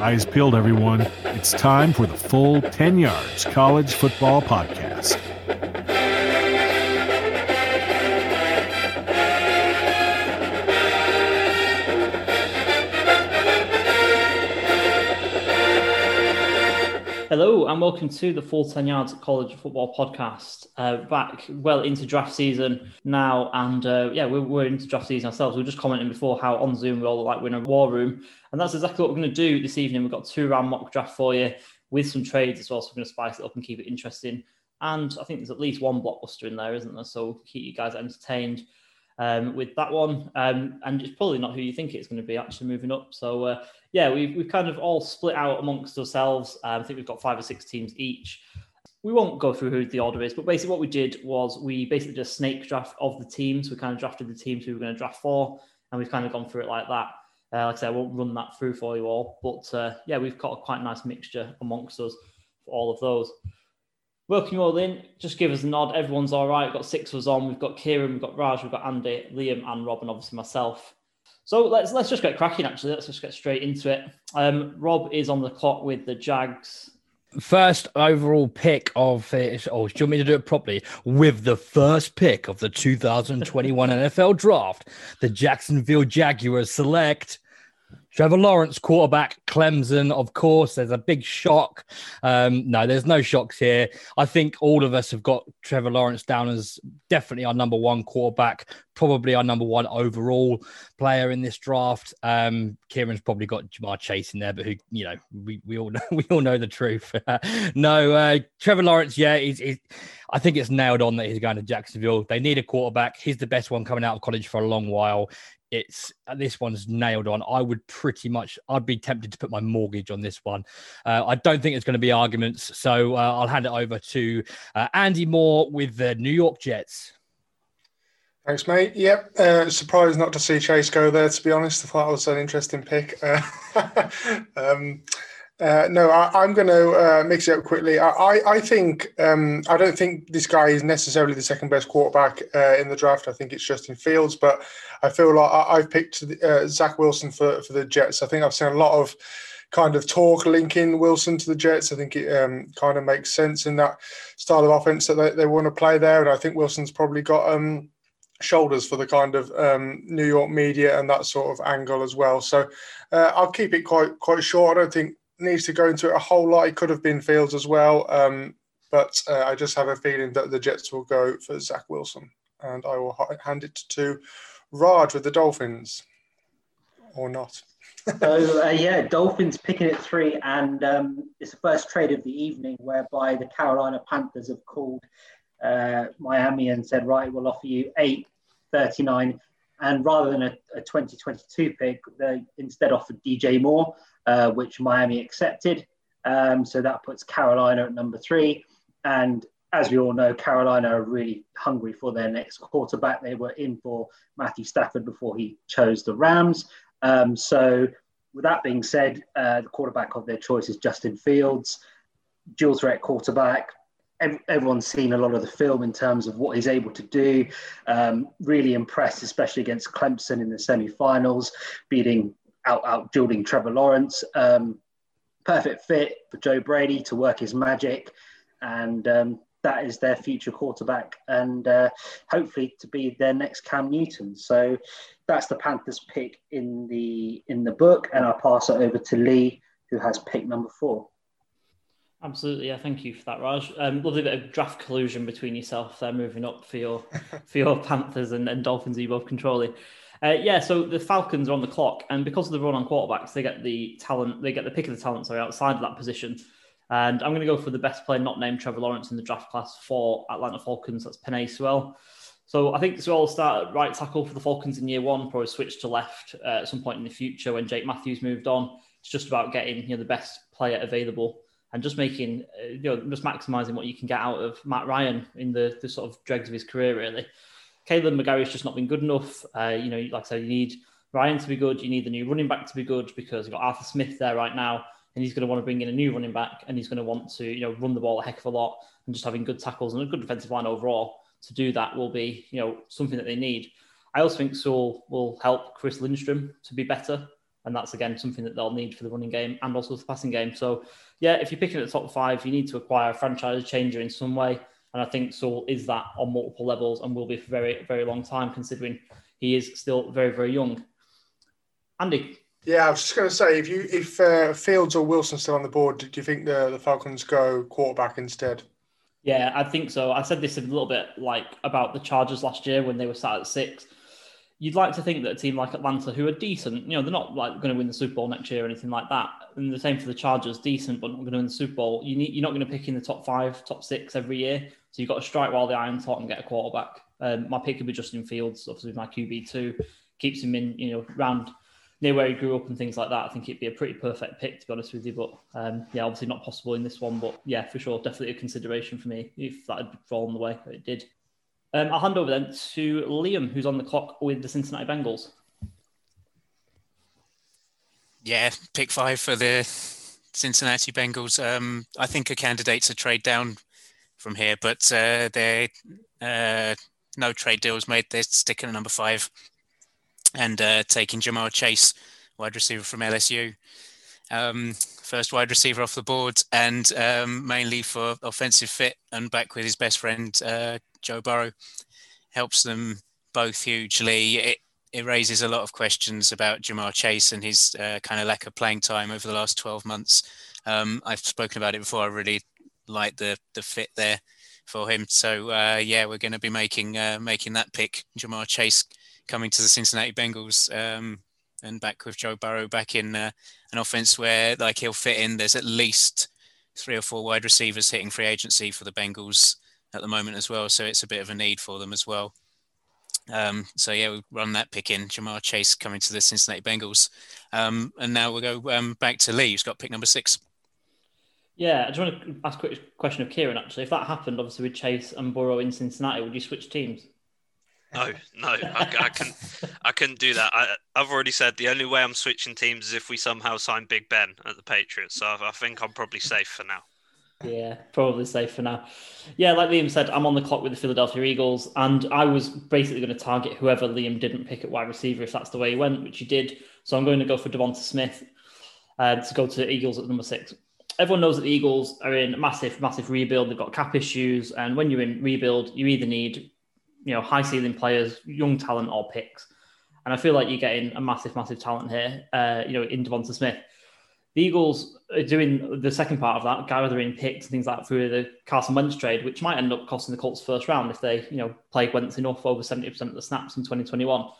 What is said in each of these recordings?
Eyes peeled, everyone. It's time for the full 10 Yards College Football Podcast. And welcome to the Full 10 Yards College Football Podcast. Uh, back well into draft season now, and uh, yeah, we're, we're, into draft season ourselves. We were just commenting before how on Zoom we all like we're in a war room, and that's exactly what we're going to do this evening. We've got two round mock draft for you with some trades as well, so we're going to spice it up and keep it interesting. And I think there's at least one blockbuster in there, isn't there? So keep you guys entertained um, with that one. Um, and it's probably not who you think it's going to be actually moving up. So, uh, yeah, we've, we've kind of all split out amongst ourselves. Um, I think we've got five or six teams each. We won't go through who the order is, but basically what we did was we basically just snake draft of the teams. We kind of drafted the teams we were going to draft for, and we've kind of gone through it like that. Uh, like I said, I won't run that through for you all, but uh, yeah, we've got a quite nice mixture amongst us for all of those. Welcome you all in. Just give us a nod. Everyone's all right. We've got six of us on. We've got Kieran, we've got Raj, we've got Andy, Liam, and Rob, and obviously myself. So let's let's just get cracking. Actually, let's just get straight into it. Um, Rob is on the clock with the Jags. First overall pick of it. Oh, do you want me to do it properly? With the first pick of the 2021 NFL Draft, the Jacksonville Jaguars select Trevor Lawrence, quarterback, Clemson, of course. There's a big shock. Um, no, there's no shocks here. I think all of us have got Trevor Lawrence down as definitely our number one quarterback, probably our number one overall player in this draft. Um, Kieran's probably got Ja'Marr Chase in there, but who, you know, we, we all know, we all know the truth. no, uh, Trevor Lawrence, yeah, he's, he's, I think it's nailed on that he's going to Jacksonville. They need a quarterback. He's the best one coming out of college for a long while it's uh, this one's nailed on. I would pretty much, I'd be tempted to put my mortgage on this one. Uh, I don't think it's going to be arguments, so uh, I'll hand it over to uh, Andy Moore with the New York Jets. Thanks, mate. Yep, uh, surprised not to see Chase go there. To be honest, I thought it was an interesting pick. Um, uh, no, I, am going to uh, mix it up quickly. I, I think um, I don't think this guy is necessarily the second best quarterback uh, in the draft. I think it's Justin Fields, but I feel like I, have picked uh, Zach Wilson for for the Jets. I think I've seen a lot of kind of talk linking Wilson to the Jets. I think it um, kind of makes sense in that style of offense that they, they want to play there, and I think Wilson's probably got. Um, shoulders for the kind of um, New York media and that sort of angle as well. So uh, I'll keep it quite quite short. I don't think needs to go into it a whole lot. It could have been Fields as well, um, but uh, I just have a feeling that the Jets will go for Zach Wilson, and I will hand it to Raj with the Dolphins, or not. so uh, yeah, Dolphins picking at three, and um, it's the first trade of the evening whereby the Carolina Panthers have called uh, Miami and said, right, we'll offer you eight thirty nine, and rather than a, a 2022 pick, they instead offered DJ Moore uh, which Miami accepted. Um, so that puts Carolina at number three. And as we all know, Carolina are really hungry for their next quarterback. They were in for Matthew Stafford before he chose the Rams. Um, so, with that being said, uh, the quarterback of their choice is Justin Fields, dual threat quarterback. Everyone's seen a lot of the film in terms of what he's able to do. Um, really impressed, especially against Clemson in the semi-finals, beating out out dueling Trevor Lawrence. Um, perfect fit for Joe Brady to work his magic, and um, that is their future quarterback, and uh, hopefully to be their next Cam Newton. So that's the Panthers pick in the in the book, and I'll pass it over to Lee, who has pick number four. Absolutely, yeah. Thank you for that, Raj. Um, lovely bit of draft collusion between yourself there, moving up for your for your Panthers and, and Dolphins you both controlling. Uh, yeah, so the Falcons are on the clock, and because of the run on quarterbacks, they get the talent, they get the pick of the talent, sorry, outside of that position. And I'm going to go for the best player not named Trevor Lawrence in the draft class for Atlanta Falcons. That's Penei Sewell. So I think this will start at right tackle for the Falcons in year one, probably switch to left uh, at some point in the future when Jake Matthews moved on. It's just about getting you know the best player available and just making uh, you know just maximizing what you can get out of Matt Ryan in the the sort of dregs of his career really. Kaleb McGary's just not been good enough. Uh, you know, like I said, you need Ryan to be good. You need the new running back to be good because you've got Arthur Smith there right now, and he's going to want to bring in a new running back, and he's going to want to, you know, run the ball a heck of a lot, and just having good tackles and a good defensive line overall to do that will be, you know, something that they need. I also think Sewell will help Chris Lindstrom to be better, and that's again something that they'll need for the running game and also the passing game. So, yeah, if you're picking at the top five, you need to acquire a franchise changer in some way, and I think Sewell is that on multiple levels and will be for very very long time, considering he is still very very young. Andy. Yeah, I was just going to say, if you if uh, Fields or Wilson still on the board, do you think the the Falcons go quarterback instead? Yeah, I think so. I said this a little bit like about the Chargers last year when they were sat at six. You'd like to think that a team like Atlanta, who are decent, you know, they're not like going to win the Super Bowl next year or anything like that. And the same for the Chargers, decent, but not going to win the Super Bowl. You need, you're not going to pick in the top five, top six every year. So you've got to strike while the iron's hot and get a quarterback. Um, my pick would be Justin Fields, obviously my QB two, keeps him in, you know, round near where he grew up and things like that. I think it'd be a pretty perfect pick, to be honest with you. But um, yeah, obviously not possible in this one. But yeah, for sure, definitely a consideration for me if that had fallen the way it did. Um, I'll hand over then to Liam, who's on the clock with the Cincinnati Bengals. Yeah, pick five for the Cincinnati Bengals. Um, I think a candidate's a trade down from here, but uh, they uh, no trade deals made. They're sticking at number five and uh, taking Ja'Marr Chase, wide receiver from LSU. Um, first wide receiver off the board, and um, mainly for offensive fit and back with his best friend uh, Joe Burrow, helps them both hugely. It, it raises a lot of questions about Ja'Marr Chase and his uh, kind of lack of playing time over the last 12 months. Um, I've spoken about it before. I really like the the fit there for him. So uh, yeah, we're going to be making uh, making that pick. Ja'Marr Chase coming to the Cincinnati Bengals um, and back with Joe Burrow back in uh, an offense where like he'll fit in. There's at least three or four wide receivers hitting free agency for the Bengals at the moment as well. So it's a bit of a need for them as well. Um, so yeah, we run that pick in. Ja'Marr Chase coming to the Cincinnati Bengals, um, and now we'll go um, back to Lee. Who's got pick number six. Yeah, I just want to ask a quick question of Kieran. Actually, if that happened, obviously with Chase and Burrow in Cincinnati, would you switch teams? No, no, I, I can, I couldn't do that. I, have already said the only way I'm switching teams is if we somehow sign Big Ben at the Patriots. So I, I think I'm probably safe for now. Yeah, probably safe for now. Yeah, like Liam said, I'm on the clock with the Philadelphia Eagles, and I was basically going to target whoever Liam didn't pick at wide receiver if that's the way he went, which he did. So I'm going to go for Devonta Smith uh, to go to Eagles at number six. Everyone knows that the Eagles are in massive, massive rebuild. They've got cap issues, and when you're in rebuild, you either need you know, high ceiling players, young talent, or picks. And I feel like you're getting a massive, massive talent here, uh, you know, in Devonta Smith. The Eagles are doing the second part of that, gathering picks and things like that through the Carson Wentz trade, which might end up costing the Colts first round if they, you know, play Wentz enough over 70% of the snaps in 2021.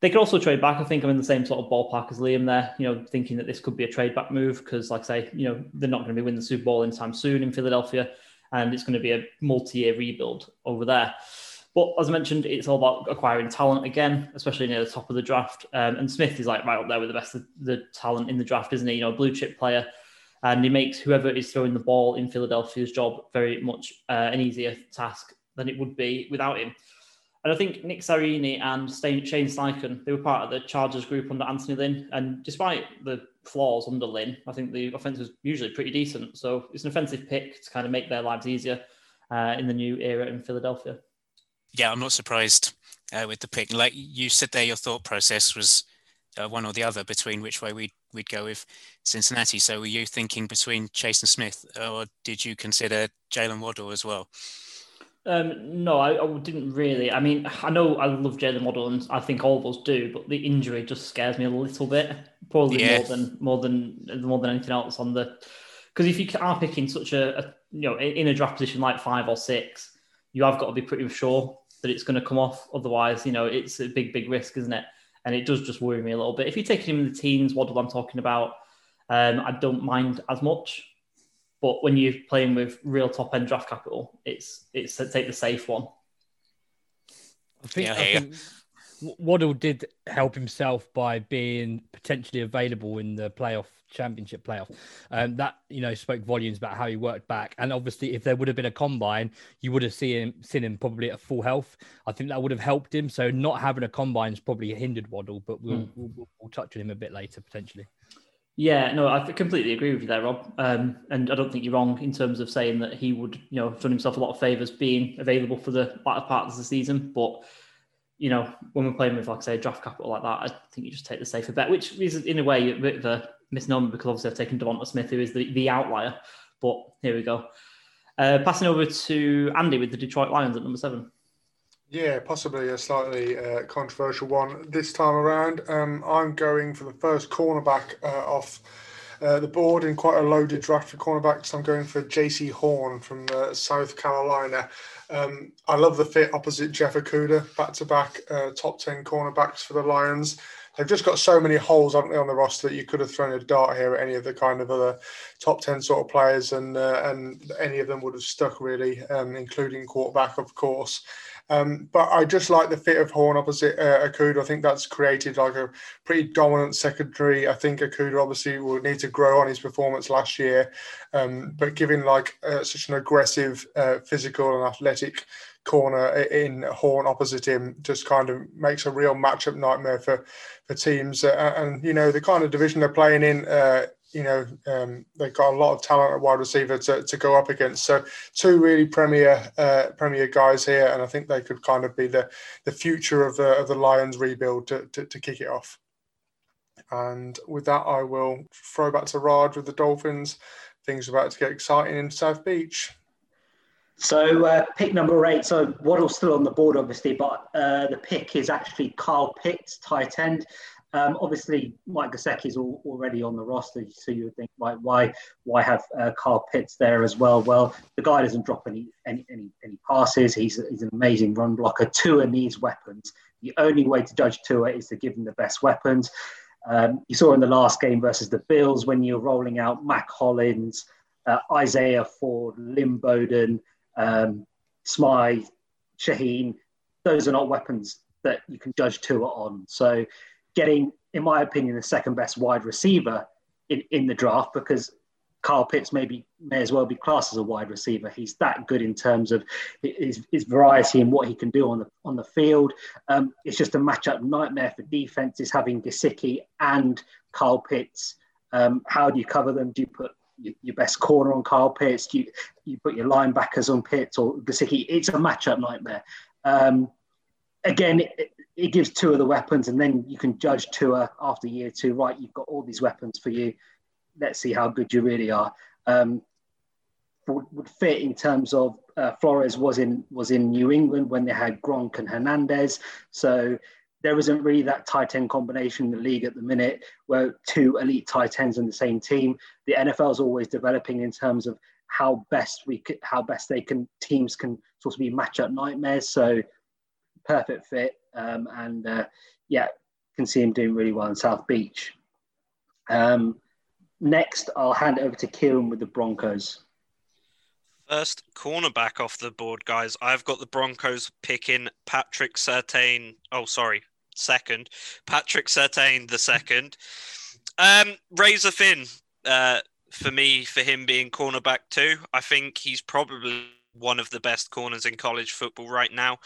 They could also trade back. I think I'm in the same sort of ballpark as Liam there, you know, thinking that this could be a trade back move because, like I say, you know, they're not going to be winning the Super Bowl anytime soon in Philadelphia, and it's going to be a multi year rebuild over there. But as I mentioned, it's all about acquiring talent again, especially near the top of the draft. Um, and Smith is like right up there with the best of the talent in the draft, isn't he? You know, a blue chip player. And he makes whoever is throwing the ball in Philadelphia's job very much uh, an easier task than it would be without him. And I think Nick Sirianni and Shane Steichen, they were part of the Chargers group under Anthony Lynn. And despite the flaws under Lynn, I think the offense was usually pretty decent. So it's an offensive pick to kind of make their lives easier uh, in the new era in Philadelphia yeah, I'm not surprised uh, with the pick. Like you said there, your thought process was uh, one or the other between which way we'd, we'd go with Cincinnati. So were you thinking between Chase and Smith, or did you consider Jalen Waddle as well? Um, no, I, I, didn't really. I mean, I know I love Jalen Waddle, and I think all of us do, but the injury just scares me a little bit, probably yeah. more than more than more than anything else on the. Because if you are picking such a, a, you know in a draft position like five or six, you have got to be pretty sure that it's going to come off. Otherwise, you know, it's a big, big risk, isn't it? And it does just worry me a little bit. If you're taking him in the teens, what I'm talking about, um, I don't mind as much. But when you're playing with real top end draft capital, it's it's take the safe one. I think, yeah, I think Waddle did help himself by being potentially available in the playoff championship playoff. Um, that you know spoke volumes about how he worked back, and obviously, if there would have been a combine, you would have seen him, seen him probably at full health. I think that would have helped him. So not having a combine has probably hindered Waddle, but we'll, mm. we'll, we'll, we'll touch on him a bit later potentially. Yeah, no, I completely agree with you there, Rob. Um, and I don't think you're wrong in terms of saying that he would, you know, done himself a lot of favors being available for the latter part of the season. But you know, when we're playing with, like I say, draft capital like that, I think you just take the safer bet, which is in a way a bit of a misnomer because obviously I've taken Devonta Smith, who is the, the outlier. But here we go. Uh, passing over to Andy with the Detroit Lions at number seven. Yeah, possibly a slightly uh, controversial one this time around. Um, I'm going for the first cornerback uh, off uh, the board in quite a loaded draft for cornerbacks. I'm going for Jaycee Horn from uh, South Carolina. Um, I love the fit opposite Jeff Okudah, back to back top 10 cornerbacks for the Lions. They've just got so many holes, haven't they, on the roster that you could have thrown a dart here at any of the kind of other top 10 sort of players, and uh, and any of them would have stuck really, um, including quarterback, of course. Um, but I just like the fit of Horn opposite uh, Okudah. I think that's created like a pretty dominant secondary. I think Okudah obviously will need to grow on his performance last year, um, but given like uh, such an aggressive, uh, physical, and athletic corner in Horn opposite him just kind of makes a real matchup nightmare for for teams. Uh, and you know the kind of division they're playing in uh, you know, um, they've got a lot of talent at wide receiver to, to go up against. So two really premier uh, premier guys here, and I think they could kind of be the the future of the of the Lions rebuild to, to, to kick it off. And with that, I will throw back to Raj with the Dolphins. Things are about to get exciting in South Beach. So uh, pick number eight. So Waddle's still on the board, obviously, but uh, the pick is actually Kyle Pitts, tight end. Um, obviously, Mike Gesicki is all, already on the roster, so you would think, right, why why have uh, Carl Pitts there as well? Well, the guy doesn't drop any any any, any passes. He's, he's an amazing run blocker. Tua needs weapons. The only way to judge Tua is to give him the best weapons. Um, you saw in the last game versus the Bills when you're rolling out Mack Hollins, uh, Isaiah Ford, Lynn Bowden, um, Shaheen. Those are not weapons that you can judge Tua on. So getting, in my opinion, the second best wide receiver in, in the draft because Carl Pitts maybe may as well be classed as a wide receiver. He's that good in terms of his, his variety and what he can do on the on the field. Um, it's just a matchup nightmare for defenses having Gesicki and Carl Pitts. Um, how do you cover them? Do you put your best corner on Carl Pitts? You, you put your linebackers on Pitts or Gesicki? It's a matchup nightmare. Um, again, it, it gives of the weapons, and then you can judge Tua after year two. Right, you've got all these weapons for you. Let's see how good you really are. Um, would, would fit in terms of uh, Flores was in was in New England when they had Gronk and Hernandez, so there isn't really that tight end combination in the league at the minute where two elite tight ends in the same team. The NFL is always developing in terms of how best we could, how best they can teams can sort of be matchup nightmares. So perfect fit. Um, and uh, yeah, can see him doing really well in South Beach. Um, next, I'll hand it over to Kieran with the Broncos. First cornerback off the board, guys. I've got the Broncos picking Patrick Surtain. Oh, sorry, second. Patrick Surtain the second. Um, Razor Finn, uh, for me, for him being cornerback too. I think he's probably one of the best corners in college football right now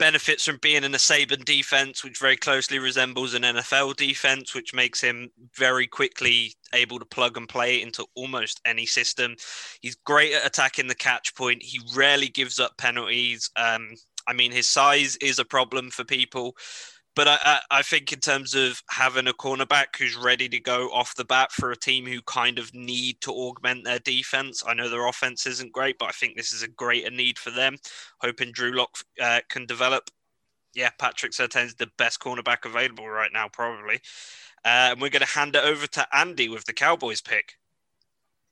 benefits from being in a Saban defense, which very closely resembles an NFL defense, which makes him very quickly able to plug and play into almost any system. He's great at attacking the catch point. He rarely gives up penalties. Um, I mean, his size is a problem for people, but I, I, think in terms of having a cornerback who's ready to go off the bat for a team who kind of need to augment their defense, I know their offense isn't great, but I think this is a greater need for them. Hoping Drew Lock uh, can develop. Yeah, Patrick Surtain is the best cornerback available right now, probably. Uh, and we're going to hand it over to Andy with the Cowboys pick.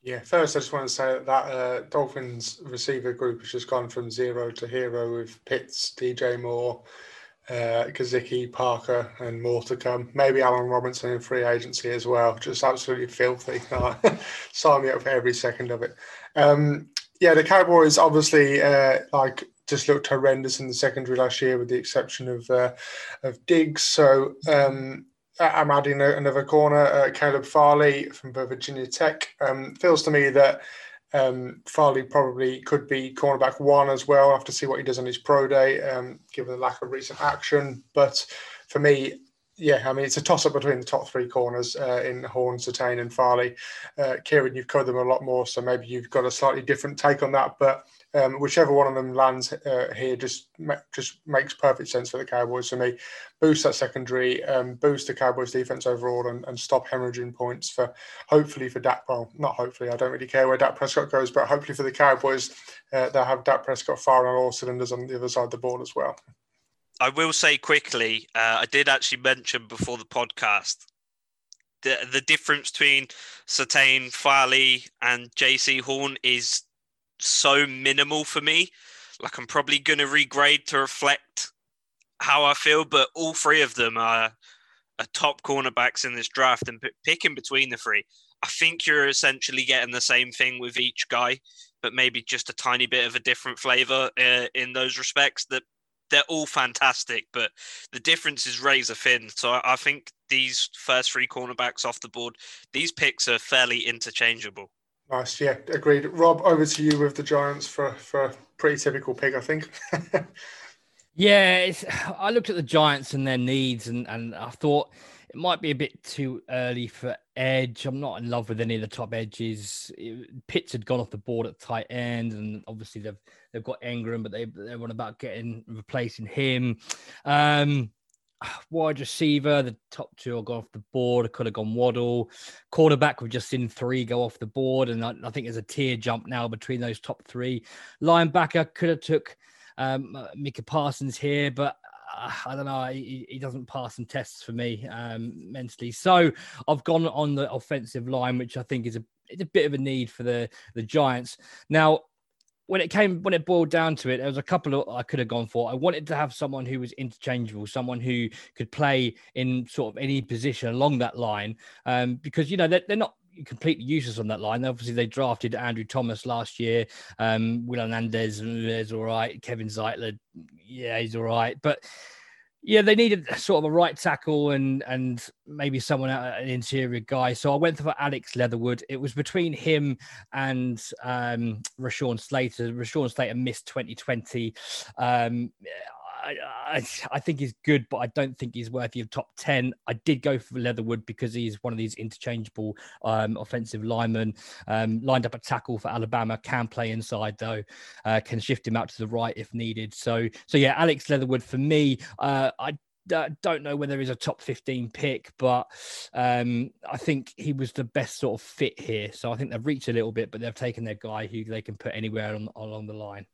Yeah, first I just want to say that, that uh, Dolphins receiver group has just gone from zero to hero with Pitts, DJ Moore, uh, Gesicki, Parker, and more to come. Maybe Allen Robinson in free agency as well. Just absolutely filthy. Sign me up for every second of it. Um, yeah, the Cowboys obviously uh, like just looked horrendous in the secondary last year, with the exception of uh, of Diggs. So um, I'm adding another corner, uh, Caleb Farley from Virginia Tech. Um, feels to me that um, Farley probably could be cornerback one as well. I have to see what he does on his pro day, um, given the lack of recent action. But for me, yeah, I mean, it's a toss up between the top three corners uh, in Horn, Surtain, and Farley. Uh, Kieran, you've covered them a lot more, so maybe you've got a slightly different take on that. But um, whichever one of them lands uh, here just just makes perfect sense for the Cowboys for me. Boost that secondary, um, boost the Cowboys defense overall, and, and stop hemorrhaging points for hopefully for Dak. Well, not hopefully. I don't really care where Dak Prescott goes, but hopefully for the Cowboys, uh, they'll have Dak Prescott firing on all cylinders on the other side of the ball as well. I will say quickly, uh, I did actually mention before the podcast the the difference between Surtain, Farley, and Jaycee Horn is so minimal for me. Like I'm probably going to regrade to reflect how I feel, but all three of them are, are top cornerbacks in this draft, and p- picking between the three, I think you're essentially getting the same thing with each guy, but maybe just a tiny bit of a different flavor uh, in those respects. That they're all fantastic, but the difference is razor thin. So I, I think these first three cornerbacks off the board, these picks are fairly interchangeable. Nice, yeah, agreed. Rob, over to you with the Giants for for a pretty typical pick, I think. yeah, I looked at the Giants and their needs, and and I thought it might be a bit too early for edge. I'm not in love with any of the top edges. Pitts had gone off the board at tight end, and obviously they've they've got Engram, but they they want about getting replacing him. Um, wide receiver, the top two will go off the board. Could have gone Waddle. Quarterback, we've just seen three go off the board, and I, I think there's a tier jump now between those top three. Linebacker could have took um, Micah Parsons here, but I don't know. He, he, doesn't pass some tests for me um, mentally. So I've gone on the offensive line, which I think is a it's a bit of a need for the the Giants. Now, when it came when it boiled down to it, there was a couple of I could have gone for. I wanted to have someone who was interchangeable, someone who could play in sort of any position along that line, um, because you know they're, they're not completely useless on that line. Obviously, they drafted Andrew Thomas last year. Um, Will Hernandez is all right. Kevin Zeitler, yeah, he's all right. But yeah, they needed sort of a right tackle and and maybe someone an interior guy. So I went for Alex Leatherwood. It was between him and um, Rashawn Slater. Rashawn Slater missed 2020. Um, I, I, think he's good, but I don't think he's worthy of top 10. I did go for Leatherwood because he's one of these interchangeable um, offensive linemen. Um, lined up a tackle for Alabama, can play inside though, uh, can shift him out to the right if needed. So, so yeah, Alex Leatherwood for me, uh, I don't know whether he's a top 15 pick, but um, I think he was the best sort of fit here. So I think they've reached a little bit, but they've taken their guy who they can put anywhere on, along the line.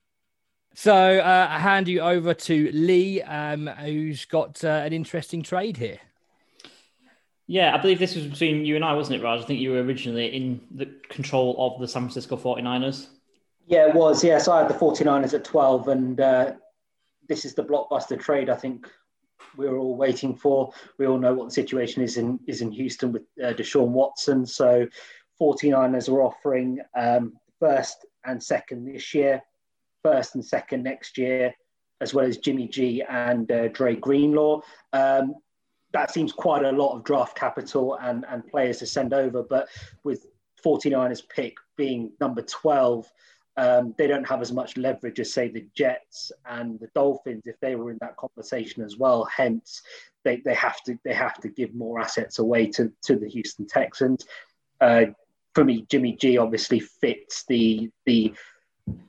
So uh, I hand you over to Lee, um, who's got uh, an interesting trade here. Yeah, I believe this was between you and I, wasn't it, Raj? I think you were originally in the control of the San Francisco 49ers. Yeah, it was. Yeah, so I had the 49ers at 12, and uh, this is the blockbuster trade I think we were all waiting for. We all know what the situation is in is in Houston with uh, Deshaun Watson. So 49ers are offering um, first and second this year first and second next year, as well as Jimmy G and uh, Dre Greenlaw. Um, that seems quite a lot of draft capital and, and players to send over. But with 49ers pick being number 12, um, they don't have as much leverage as, say, the Jets and the Dolphins if they were in that conversation as well. Hence, they, they have to they have to give more assets away to, to the Houston Texans. Uh, for me, Jimmy G obviously fits the the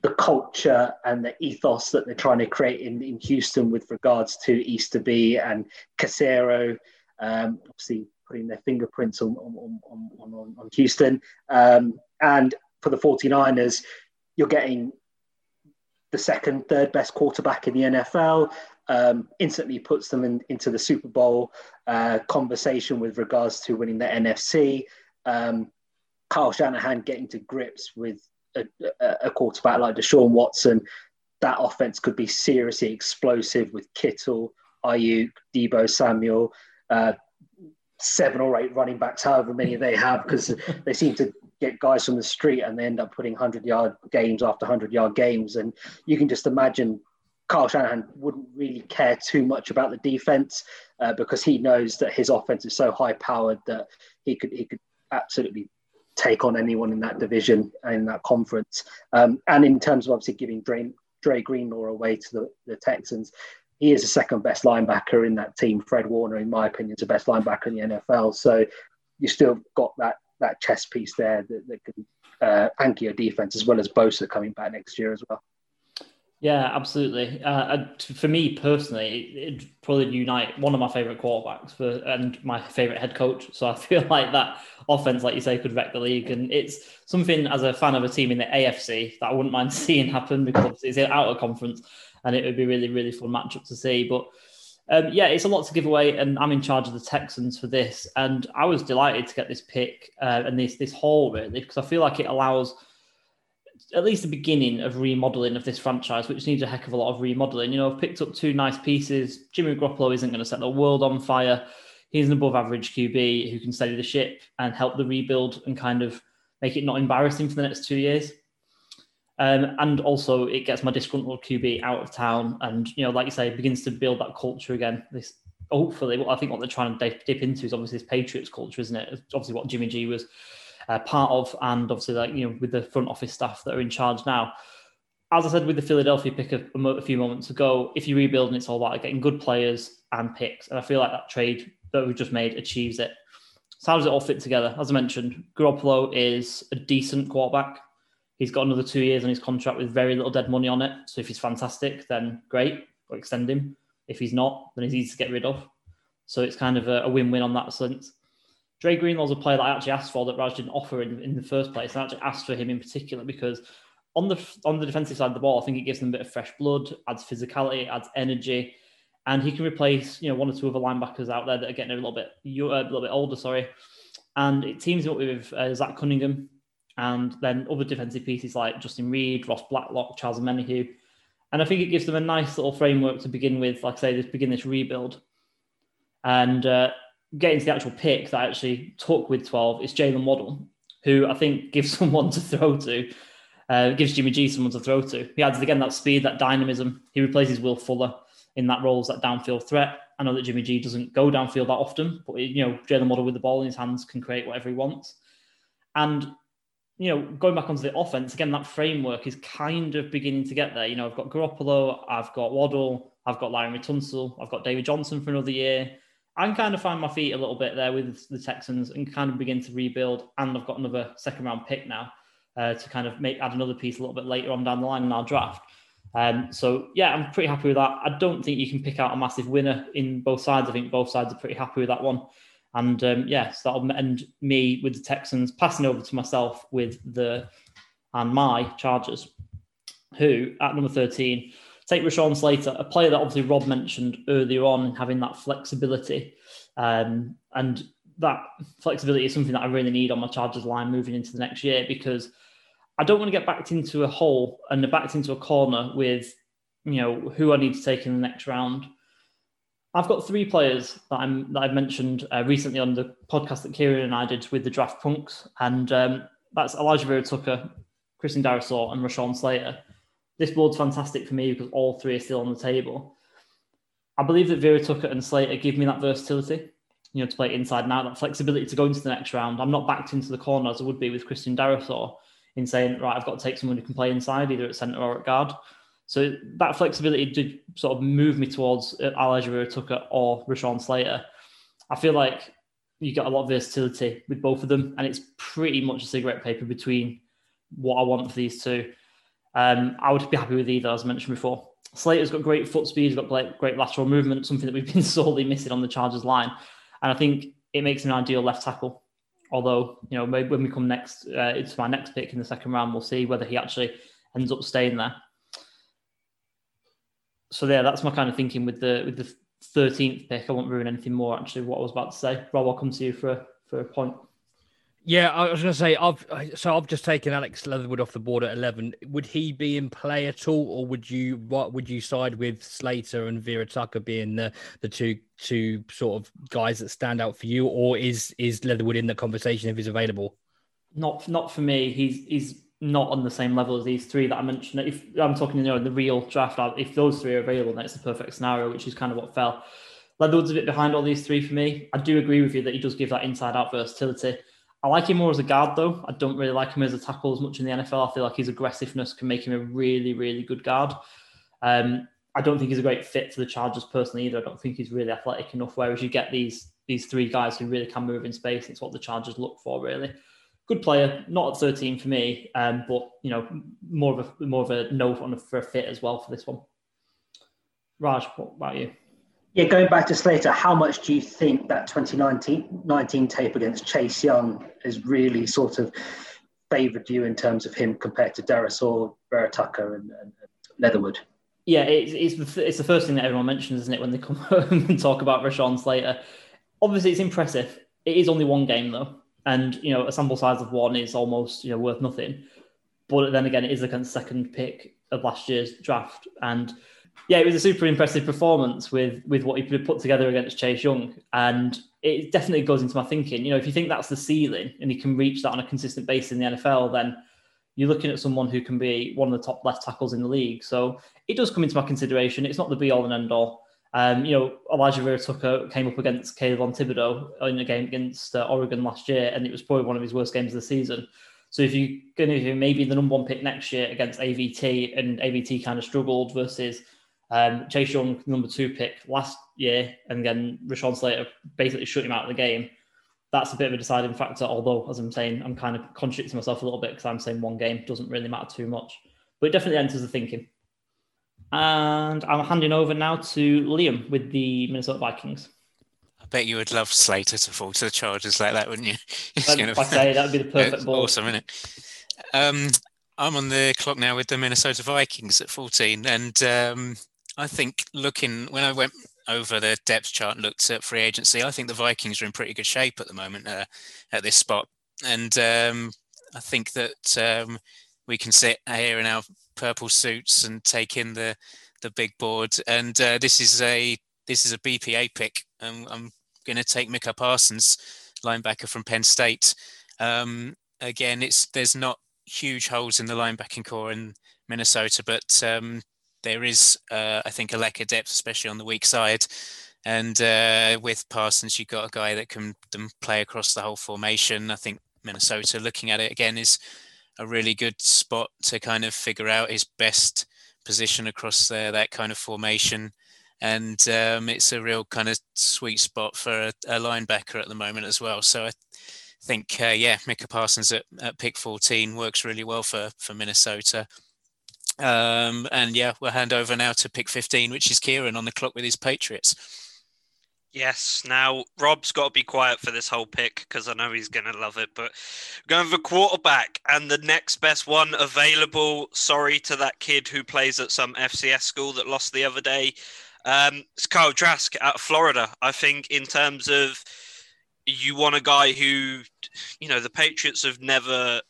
the culture and the ethos that they're trying to create in, in Houston with regards to Easterby and Caserio, um, obviously putting their fingerprints on, on, on, on, on Houston. Um, and for the 49ers, you're getting the second, third best quarterback in the NFL. Um, instantly puts them in, into the Super Bowl uh, conversation with regards to winning the NFC. Um, Kyle Shanahan getting to grips with a, a quarterback like Deshaun Watson, that offense could be seriously explosive with Kittle, Aiyuk, Deebo Samuel, uh, seven or eight running backs, however many they have, because they seem to get guys from the street and they end up putting 100 yard games after 100 yard games. And you can just imagine Kyle Shanahan wouldn't really care too much about the defense uh, because he knows that his offense is so high powered that he could he could absolutely take on anyone in that division in that conference. Um, and in terms of obviously giving Dre, Dre Greenlaw away to the, the Texans, he is the second best linebacker in that team. Fred Warner, in my opinion, is the best linebacker in the NFL. So you still got that that chess piece there that, that can uh, anchor your defense as well as Bosa coming back next year as well. Yeah, absolutely. Uh, for me personally, it, probably unite one of my favorite quarterbacks for and my favorite head coach. So I feel like that offense, like you say, could wreck the league, and it's something as a fan of a team in the AFC that I wouldn't mind seeing happen because it's out of conference, and it would be really, really fun matchup to see. But um, yeah, it's a lot to give away, and I'm in charge of the Texans for this, and I was delighted to get this pick uh, and this this haul really because I feel like it allows at least the beginning of remodeling of this franchise, which needs a heck of a lot of remodeling. You know, I've picked up two nice pieces. Jimmy Garoppolo isn't going to set the world on fire. He's an above average QB who can steady the ship and help the rebuild and kind of make it not embarrassing for the next two years. Um, and also, it gets my disgruntled QB out of town, and you know, like you say, begins to build that culture again. This hopefully, what I think what they're trying to dip into is obviously this Patriots culture, isn't it? It's obviously, what Jimmy G was uh, part of, and obviously, like you know, with the front office staff that are in charge now. As I said with the Philadelphia pick a, a few moments ago, if you rebuild and it's all about getting good players and picks, and I feel like that trade that we've just made achieves it. So how does it all fit together? As I mentioned, Garoppolo is a decent quarterback. He's got another two years on his contract with very little dead money on it. So if he's fantastic, then great, or extend him. If he's not, then he's easy to get rid of. So it's kind of a, a win-win on that sense. Dre Greenlaw's a player that I actually asked for that Raj didn't offer in, in the first place. And I actually asked for him in particular because on the on the defensive side of the ball, I think it gives them a bit of fresh blood, adds physicality, adds energy, and he can replace you know one or two other linebackers out there that are getting a little bit a little bit older. Sorry, and it teams up with uh, Zach Cunningham, and then other defensive pieces like Justin Reid, Ross Blacklock, Charles Omenihu. And I think it gives them a nice little framework to begin with, like I say, this begin this rebuild. And uh, getting to the actual pick that I actually took with 12 is Jalen Waddle, who I think gives someone to throw to, uh, gives Jimmy G someone to throw to. He adds again that speed, that dynamism. He replaces Will Fuller in that role as that downfield threat. I know that Jimmy G doesn't go downfield that often, but you know Jalen Waddle with the ball in his hands can create whatever he wants. And you know, going back onto the offense again, that framework is kind of beginning to get there. You know, I've got Garoppolo, I've got Waddle, I've got Laremy Tunsil, I've got David Johnson for another year. I can kind of find my feet a little bit there with the Texans and kind of begin to rebuild. And I've got another second round pick now uh, to kind of make add another piece a little bit later on down the line in our draft. Um, so yeah, I'm pretty happy with that. I don't think you can pick out a massive winner in both sides. I think both sides are pretty happy with that one. And um, yes, that'll end me with the Texans passing over to myself with the and my Chargers, who at number 13 take Rashawn Slater, a player that obviously Rob mentioned earlier on, having that flexibility. Um, and that flexibility is something that I really need on my Chargers line moving into the next year because I don't want to get backed into a hole and backed into a corner with, you know, who I need to take in the next round. I've got three players that I'm that I've mentioned uh, recently on the podcast that Kieran and I did with the Draft Punks, and um, that's Alijah Vera-Tucker, Christian Darrisaw, and Rashawn Slater this board's fantastic for me because all three are still on the table. I believe that Vera-Tucker and Slater give me that versatility, you know, to play inside and out, that flexibility to go into the next round. I'm not backed into the corner as I would be with Christian Darrisaw in saying, right, I've got to take someone who can play inside, either at centre or at guard. So that flexibility did sort of move me towards uh, Alijah Vera-Tucker or Rashawn Slater. I feel like you get a lot of versatility with both of them, and it's pretty much a cigarette paper between what I want for these two. Um, I would be happy with either, as I mentioned before. Slater's got great foot speed, he's got great, great lateral movement, something that we've been sorely missing on the Chargers line. And I think it makes him an ideal left tackle. Although, you know, maybe when we come next, uh, it's my next pick in the second round, we'll see whether he actually ends up staying there. So yeah, that's my kind of thinking with the with the thirteenth pick. I won't ruin anything more. Actually, what I was about to say. Rob, I'll come to you for a, for a point. Yeah, I was going to say I've so I've just taken Alex Leatherwood off the board at eleven. Would he be in play at all, or would you what would you side with Slater and Vera-Tucker being the the two two sort of guys that stand out for you, or is is Leatherwood in the conversation if he's available? Not not for me. He's he's not on the same level as these three that I mentioned. If I'm talking, you know, the real draft, if those three are available, then it's the perfect scenario, which is kind of what fell. Leatherwood's a bit behind all these three for me. I do agree with you that he does give that inside out versatility. I like him more as a guard, though. I don't really like him as a tackle as much in the NFL. I feel like his aggressiveness can make him a really, really good guard. Um, I don't think he's a great fit for the Chargers personally either. I don't think he's really athletic enough. Whereas you get these these three guys who really can move in space. It's what the Chargers look for, really. Good player, not at 13 for me, um, but you know, more of a more of a a, for a fit as well for this one. Raj, what about you? Yeah, going back to Slater, how much do you think that 2019 tape against Chase Young has really sort of favoured you in terms of him compared to Darrisaw Vera Tucker and, and Leatherwood? Yeah, it's, it's, the, it's the first thing that everyone mentions, isn't it, when they come home and talk about Rashawn Slater? Obviously, it's impressive. It is only one game, though. And, you know, a sample size of one is almost, you know, worth nothing. But then again, it is the second pick of last year's draft. And yeah, it was a super impressive performance with with what he put together against Chase Young, and it definitely goes into my thinking. You know, if you think that's the ceiling and he can reach that on a consistent basis in the NFL, then you're looking at someone who can be one of the top left tackles in the league. So it does come into my consideration. It's not the be all and end all. Um, you know, Alijah Vera-Tucker came up against Kayvon Thibodeaux in a game against uh, Oregon last year, and it was probably one of his worst games of the season. So if you're going to maybe the number one pick next year against AVT, and AVT kind of struggled versus um, Chase Young, number two pick last year, and again, Rashawn Slater basically shut him out of the game. That's a bit of a deciding factor. Although, as I'm saying, I'm kind of contradicting myself a little bit because I'm saying one game doesn't really matter too much, but it definitely enters the thinking. And I'm handing over now to Liam with the Minnesota Vikings. I bet you would love Slater to fall to the Chargers like that, wouldn't you? I say that would be the perfect ball. Awesome, isn't it? Um, I'm on the clock now with the Minnesota Vikings at 14, and um, I think looking when I went over the depth chart and looked at free agency, I think the Vikings are in pretty good shape at the moment uh, at this spot, and um, I think that um, we can sit here in our purple suits and take in the the big board. And uh, this is a this is a BPA pick. and I'm going to take Micah Parsons, linebacker from Penn State. Um, again, it's there's not huge holes in the linebacking core in Minnesota, but um, there is, uh, I think, a lack of depth, especially on the weak side. And uh, with Parsons, you've got a guy that can, play across the whole formation. I think Minnesota, looking at it again, is a really good spot to kind of figure out his best position across there, that kind of formation. And um, it's a real kind of sweet spot for a, a, linebacker at the moment as well. So I think, uh, yeah, Micah Parsons at, at pick 14 works really well for, for Minnesota. Um, and yeah, we'll hand over now to pick 15, which is Kieran on the clock with his Patriots. Yes. Now, Rob's got to be quiet for this whole pick because I know he's going to love it. But going for quarterback and the next best one available. Sorry to that kid who plays at some FCS school that lost the other day. Um, it's Kyle Trask out of Florida. I think, in terms of you want a guy who, you know, the Patriots have never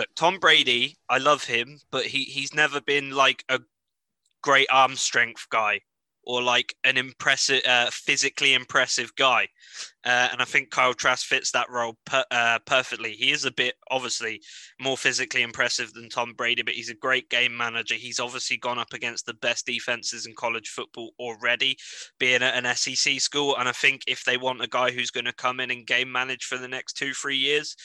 look, Tom Brady, I love him, but he he's never been like a great arm strength guy or like an impressive, uh, physically impressive guy. Uh, and I think Kyle Trask fits that role per, uh, perfectly. He is a bit, obviously, more physically impressive than Tom Brady, but he's a great game manager. He's obviously gone up against the best defenses in college football already, being at an SEC school. And I think if they want a guy who's going to come in and game manage for the next two, three years,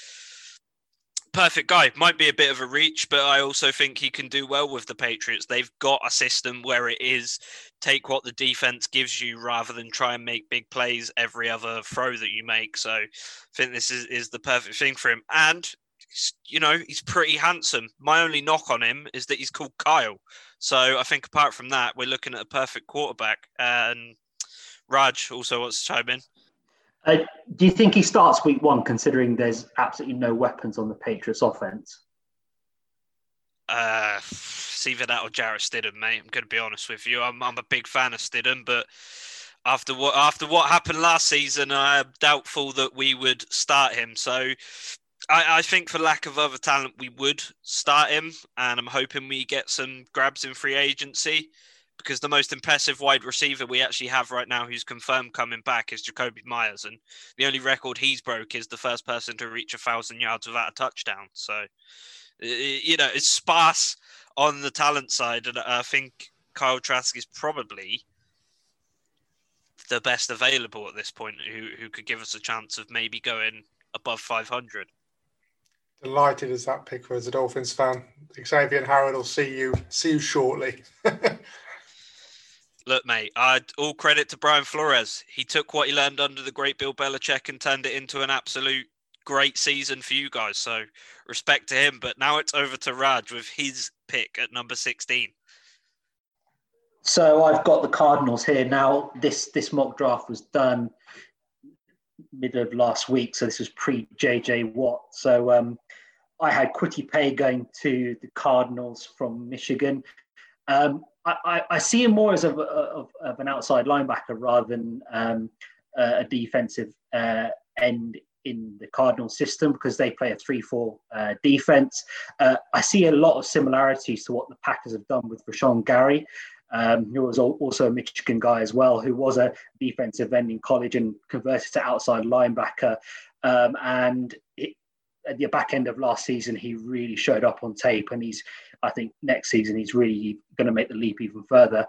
perfect guy. Might be a bit of a reach, but I also think he can do well with the Patriots. They've got a system where it is take what the defense gives you rather than try and make big plays every other throw that you make. So I think this is, is the perfect thing for him. And, you know, he's pretty handsome. My only knock on him is that he's called Kyle. So I think apart from that, we're looking at a perfect quarterback. And Raj also wants to chime in. Uh, do you think he starts week one, considering there's absolutely no weapons on the Patriots offense? Uh, it's either that or Jarrett Stidham, mate. I'm going to be honest with you. I'm, I'm a big fan of Stidham, but after what after what happened last season, I'm doubtful that we would start him. So I, I, think for lack of other talent, we would start him, and I'm hoping we get some grabs in free agency because the most impressive wide receiver we actually have right now who's confirmed coming back is Jakobi Myers. And the only record he's broke is the first person to reach a thousand yards without a touchdown. So, you know, it's sparse on the talent side. And I think Kyle Trask is probably the best available at this point who, who could give us a chance of maybe going above 500 delighted as that pick was a Dolphins fan. Xavien Howard will see you see you shortly. Look, mate, I all credit to Brian Flores. He took what he learned under the great Bill Belichick and turned it into an absolute great season for you guys. So respect to him. But now it's over to Raj with his pick at number 16. So I've got the Cardinals here now. This this mock draft was done middle of last week, so this was pre JJ Watt. So um, I had Kwity Paye going to the Cardinals from Michigan. Um, I, I, see him more as a, of, of, an outside linebacker rather than um, a defensive uh, end in the Cardinal system because they play a 3 4 uh, defense. Uh, I see a lot of similarities to what the Packers have done with Rashan Gary. Um, who was also a Michigan guy as well, who was a defensive end in college and converted to outside linebacker. Um, and at the back end of last season, he really showed up on tape. And he's, I think, next season, he's really going to make the leap even further.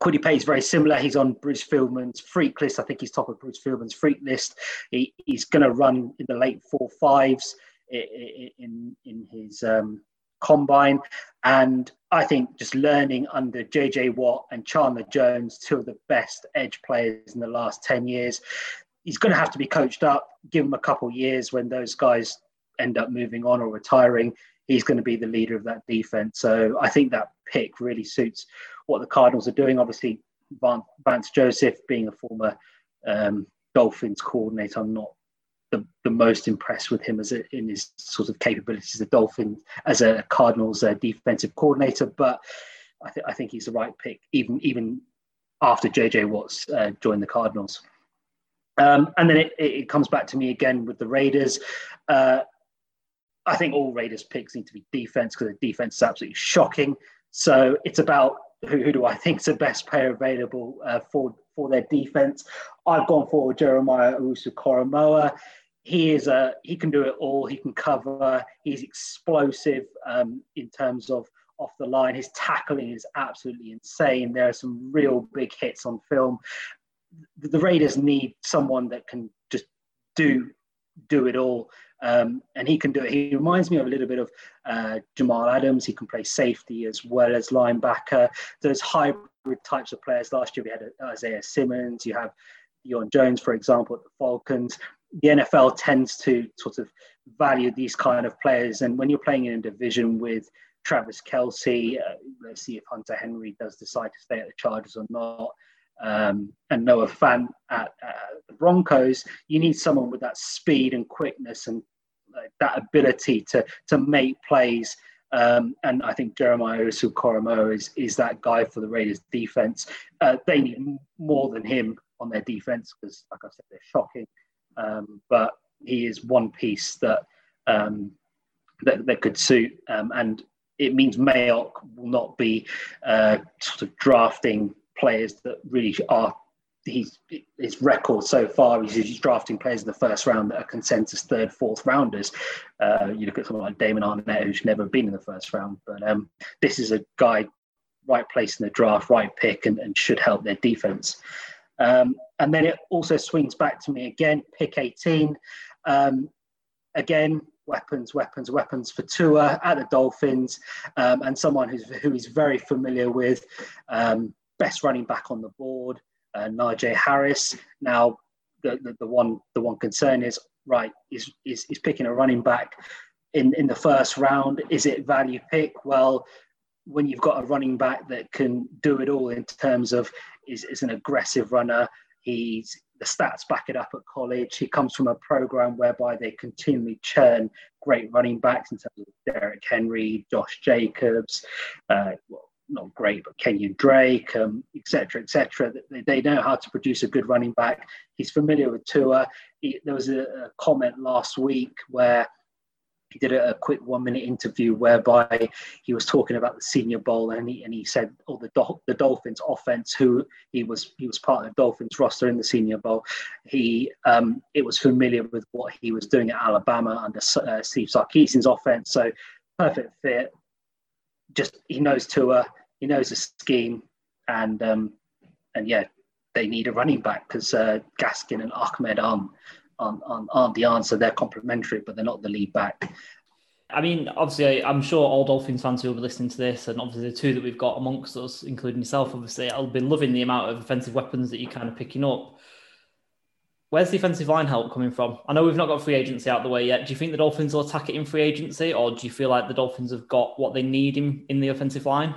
Paye is very similar. He's on Bruce Feldman's freak list. I think he's top of Bruce Feldman's freak list. He, he's going to run in the late four fives in in, in his um, combine, and I think just learning under JJ Watt and Chandler Jones, two of the best edge players in the last ten years. He's going to have to be coached up. Give him a couple years when those guys end up moving on or retiring. He's going to be the leader of that defense. So I think that pick really suits what the Cardinals are doing. Obviously, Vance Joseph being a former um, Dolphins coordinator, I'm not the, the most impressed with him as a, in his sort of capabilities as a Dolphin, as a Cardinals uh, defensive coordinator. But I, th- I think he's the right pick, even even after JJ Watts uh, joined the Cardinals. Um, and then it, it, comes back to me again with the Raiders. Uh, I think all Raiders picks need to be defense because the defense is absolutely shocking. So it's about who, who do I think is the best player available uh, for for their defense. I've gone for Jeremiah Owusu-Koramoah. He is a he can do it all. He can cover. He's explosive um, in terms of off the line. His tackling is absolutely insane. There are some real big hits on film. The Raiders need someone that can just do do it all. Um, and he can do it. He reminds me of a little bit of uh, Jamal Adams. He can play safety as well as linebacker. Those hybrid types of players. Last year we had Isaiah Simmons. You have Deion Jones, for example, at the Falcons. The NFL tends to sort of value these kind of players. And when you're playing in a division with Travis Kelce, uh, let's see if Hunter Henry does decide to stay at the Chargers or not. Um, and Noah Fant at uh, the Broncos, you need someone with that speed and quickness and uh, that ability to to make plays. Um, and I think Jeremiah Owusu-Koramoah is is that guy for the Raiders defense. Uh, they need more than him on their defense because, like I said, they're shocking. Um, but he is one piece that um, that, that could suit, um, and it means Mayock will not be uh, sort of drafting players that really are he's his record so far he's, he's drafting players in the first round that are consensus third fourth rounders. Uh, you look at someone like Damon Arnette who's never been in the first round but um, this is a guy right place in the draft right pick and, and should help their defense. Um, and then it also swings back to me again pick 18 um, again weapons, weapons, weapons for Tua at the Dolphins, um, and someone who's who is very familiar with. Um, best running back on the board, uh, Najee Harris. Now, the, the, the, one the one concern is right is, is is picking a running back in in the first round. Is it value pick? Well, when you've got a running back that can do it all in terms of is, is an aggressive runner, he's the stats back it up at college. He comes from a program whereby they continually churn great running backs in terms of Derrick Henry, Josh Jacobs, uh, well, not great, but Kenyan Drake, um, et cetera, et cetera. They, they know how to produce a good running back. He's familiar with Tua. He, there was a, a, comment last week where he did a, a, quick one minute interview whereby he was talking about the Senior Bowl and he, and he said, "Oh, the the Dolphins offense, who he was he was part of the Dolphins roster in the Senior Bowl. He um, it was familiar with what he was doing at Alabama under uh, Steve Sarkisian's offense. So perfect fit. Just he knows Tua he knows the scheme, and um, and yeah, they need a running back because uh, Gaskin and Ahmed aren't, aren't, aren't, the answer. They're complementary, but they're not the lead back. I mean, obviously, I'm sure all Dolphins fans who will be listening to this, and obviously the two that we've got amongst us, including yourself, obviously, I'll be loving the amount of offensive weapons that you're kind of picking up. Where's the offensive line help coming from? I know we've not got free agency out the way yet. Do you think the Dolphins will attack it in free agency, or do you feel like the Dolphins have got what they need in, in the offensive line?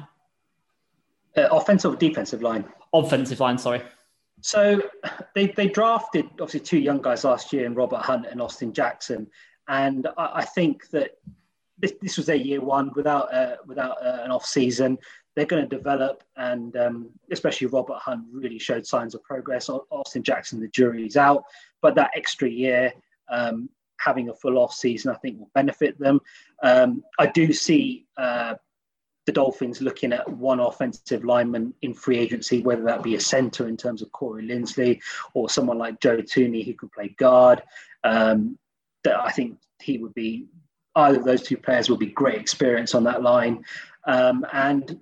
Uh, offensive or defensive line? Offensive line, sorry. So they, they drafted obviously two young guys last year in Robert Hunt and Austin Jackson. And I, I think that this, this was their year one without uh, without uh, an off season they're going to develop, and um, especially Robert Hunt really showed signs of progress. Austin Jackson, the jury's out, but that extra year, um, having a full off season, I think will benefit them. Um, I do see uh, the Dolphins looking at one offensive lineman in free agency, whether that be a centre in terms of Corey Linsley or someone like Joe Thuney who can play guard. Um, that I think he would be either of those two players will be great experience on that line. Um, and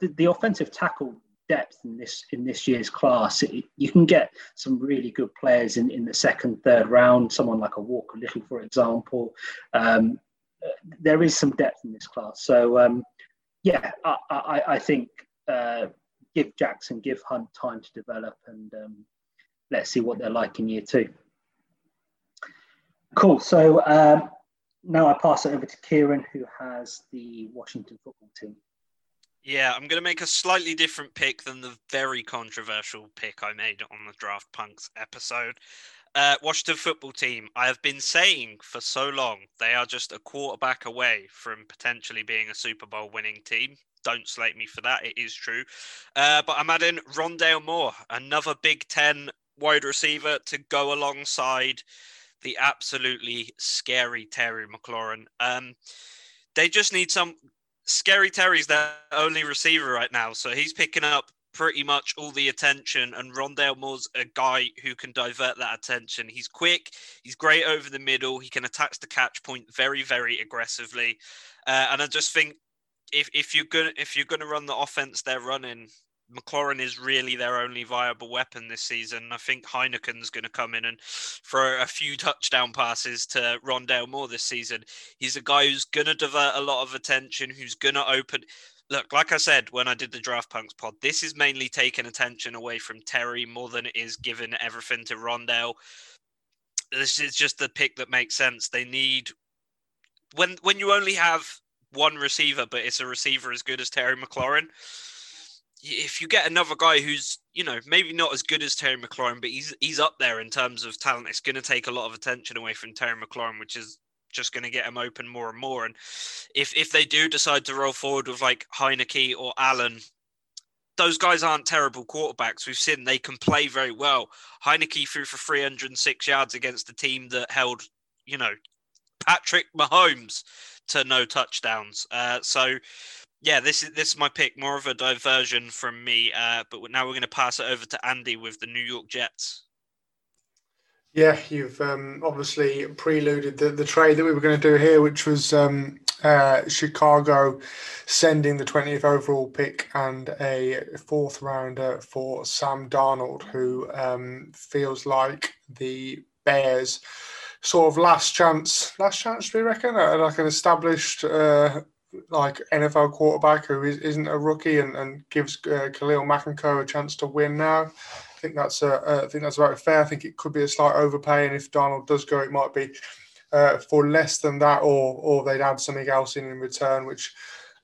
the, the offensive tackle depth in this in this year's class, it, you can get some really good players in, in the second, third round. Someone like a Walker Little, for example. Um, there is some depth in this class. So um, yeah, I, I, I think uh, give Jackson, give Hunt time to develop, and um, let's see what they're like in year two. Cool. So um, now I pass it over to Kieran, who has the Washington football team. Yeah, I'm going to make a slightly different pick than the very controversial pick I made on the Draft Punks episode. Uh, Washington football team, I have been saying for so long, they are just a quarterback away from potentially being a Super Bowl winning team. Don't slate me for that, it is true. Uh, but I'm adding Rondale Moore, another Big Ten wide receiver to go alongside the absolutely scary Terry McLaurin. Um, they just need some Scary Terry's their only receiver right now, so he's picking up pretty much all the attention. And Rondale Moore's a guy who can divert that attention. He's quick, he's great over the middle, he can attack the catch point very, very aggressively. Uh, and I just think if if you're gonna if you're gonna run the offense they're running, McLaurin is really their only viable weapon this season. I think Heinicke's going to come in and throw a few touchdown passes to Rondale Moore this season. He's a guy who's going to divert a lot of attention, who's going to open. Look, like I said when I did the Draft Punks pod, this is mainly taking attention away from Terry more than it is giving everything to Rondale. This is just the pick that makes sense. They need when when you only have one receiver, but it's a receiver as good as Terry McLaurin if you get another guy who's you know maybe not as good as Terry McLaurin, but he's he's up there in terms of talent, it's going to take a lot of attention away from Terry McLaurin, which is just going to get him open more and more. And if if they do decide to roll forward with like Heinicke or Allen, those guys aren't terrible quarterbacks. We've seen they can play very well. Heinicke threw for 306 yards against the team that held, you know, Patrick Mahomes to no touchdowns. Uh, so yeah, this is this is my pick. More of a diversion from me, uh, but now we're going to pass it over to Andy with the New York Jets. Yeah, you've um, obviously preluded the, the trade that we were going to do here, which was um, uh, Chicago sending the 20th overall pick and a fourth rounder for Sam Darnold, who um, feels like the Bears' sort of last chance. Last chance, do you reckon? Uh, like an established uh, like NFL quarterback who is, not a rookie and, and gives uh, Khalil Mack and co a chance to win now. I think that's uh, uh, I think that's very fair. I think it could be a slight overpay, and if Darnold does go, it might be uh, for less than that, or or they'd add something else in in return, which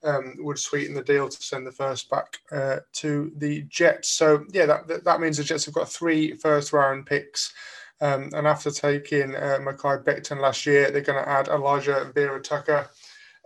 um, would sweeten the deal to send the first back uh, to the Jets. So yeah, that that means the Jets have got three first round picks. Um, and after taking uh, Mekhi Becton last year, they're going to add Alijah Vera-Tucker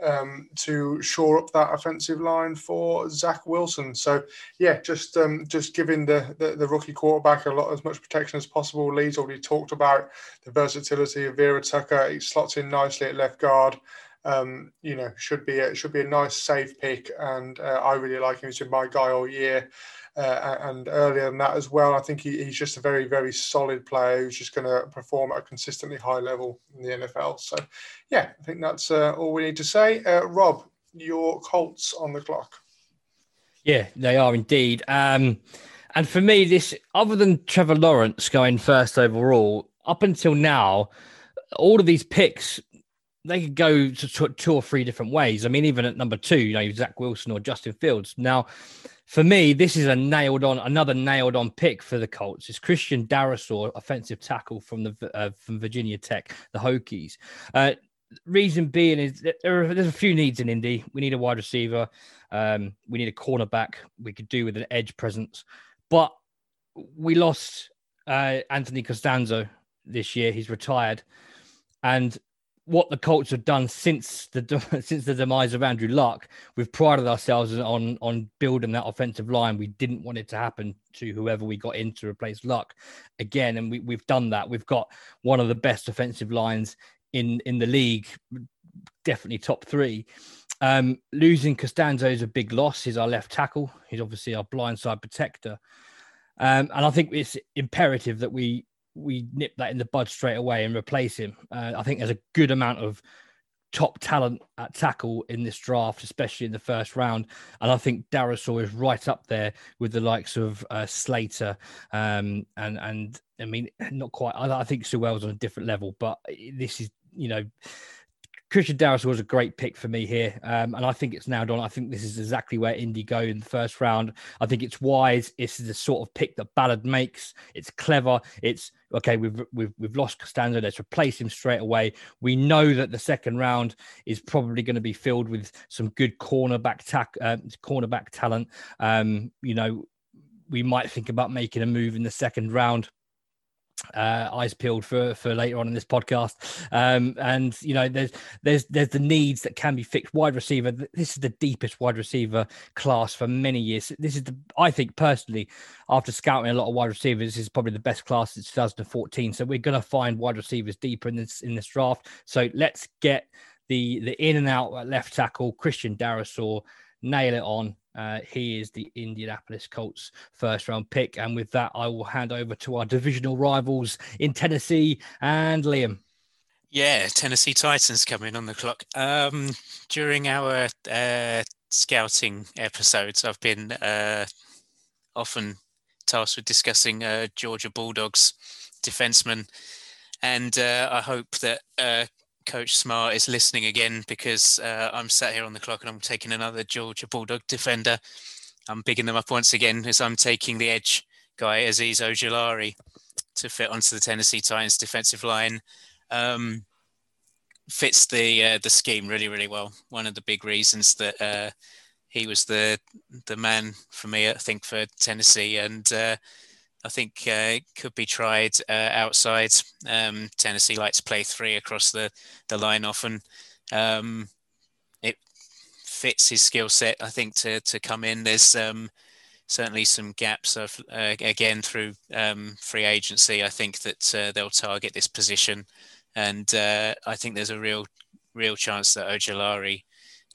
um, to shore up that offensive line for Zach Wilson. So yeah, just um, just giving the, the, the rookie quarterback a lot as much protection as possible. Lee's already talked about the versatility of Vera-Tucker. He slots in nicely at left guard. Um, you know, should be a, should be a nice safe pick, and uh, I really like him. He's been my guy all year. Uh, and earlier than that as well. I think he, he's just a very, very solid player who's just going to perform at a consistently high level in the NFL. So, yeah, I think that's uh, all we need to say. Uh, Rob, your Colts on the clock. Yeah, they are indeed. Um, and for me, this other than Trevor Lawrence going first overall, up until now, all of these picks they could go to two or three different ways. I mean, even at number two, you know, Zach Wilson or Justin Fields. Now, for me, this is a nailed on, another nailed on pick for the Colts. It's Christian Darrisaw, offensive tackle from the uh, from Virginia Tech, the Hokies. Uh, reason being is there are, there's a few needs in Indy. We need a wide receiver. Um, we need a cornerback. We could do with an edge presence, but we lost uh, Anthony Castonzo this year. He's retired, and what the Colts have done since the since the demise of Andrew Luck, we've prided ourselves on on building that offensive line. We didn't want it to happen to whoever we got in to replace Luck again, and we, we've done that. We've got one of the best offensive lines in in the league, definitely top three. Um, losing Castonzo is a big loss. He's our left tackle. He's obviously our blindside protector, um, and I think it's imperative that we we nip that in the bud straight away and replace him. Uh, I think there's a good amount of top talent at tackle in this draft, especially in the first round. And I think Darrisaw is right up there with the likes of uh, Slater um, and and I mean not quite. I, I think Sewell's on a different level, but this is you know Christian Darrisaw was a great pick for me here, um, and I think it's now done. I think this is exactly where Indy go in the first round. I think it's wise. This is the sort of pick that Ballard makes. It's clever. It's okay. We've we've we've lost Castonzo. Let's replace him straight away. We know that the second round is probably going to be filled with some good cornerback tack, uh, cornerback talent. Um, you know, we might think about making a move in the second round uh, eyes peeled for for later on in this podcast. Um, and you know, there's there's there's the needs that can be fixed. Wide receiver. This is the deepest wide receiver class for many years. This is the I think personally, after scouting a lot of wide receivers, this is probably the best class since 2014. So we're to find wide receivers deeper in this in this draft. So let's get the the in and out left tackle Christian Darrisaw, nail it on uh, he is the Indianapolis Colts first round pick. And with that, I will hand over to our divisional rivals in Tennessee and Liam. Yeah, Tennessee Titans coming on the clock. Um, during our uh, scouting episodes, I've been uh, often tasked with discussing uh, Georgia Bulldogs defensemen. And uh, I hope that uh, Coach Smart is listening again because uh, I'm sat here on the clock and I'm taking another Georgia Bulldog defender. I'm bigging them up once again as I'm taking the edge guy Azeez Ojulari to fit onto the Tennessee Titans defensive line. Um, fits the uh, the scheme really really well. One of the big reasons that uh, he was the the man for me, I think, for Tennessee, and uh, I think uh, could be tried uh, outside. Um, Tennessee likes play three across the, the line often. Um, it fits his skill set, I think, to, to come in. There's um, certainly some gaps of, uh, again through um, free agency. I think that uh, they'll target this position, and uh, I think there's a real real chance that Ojulari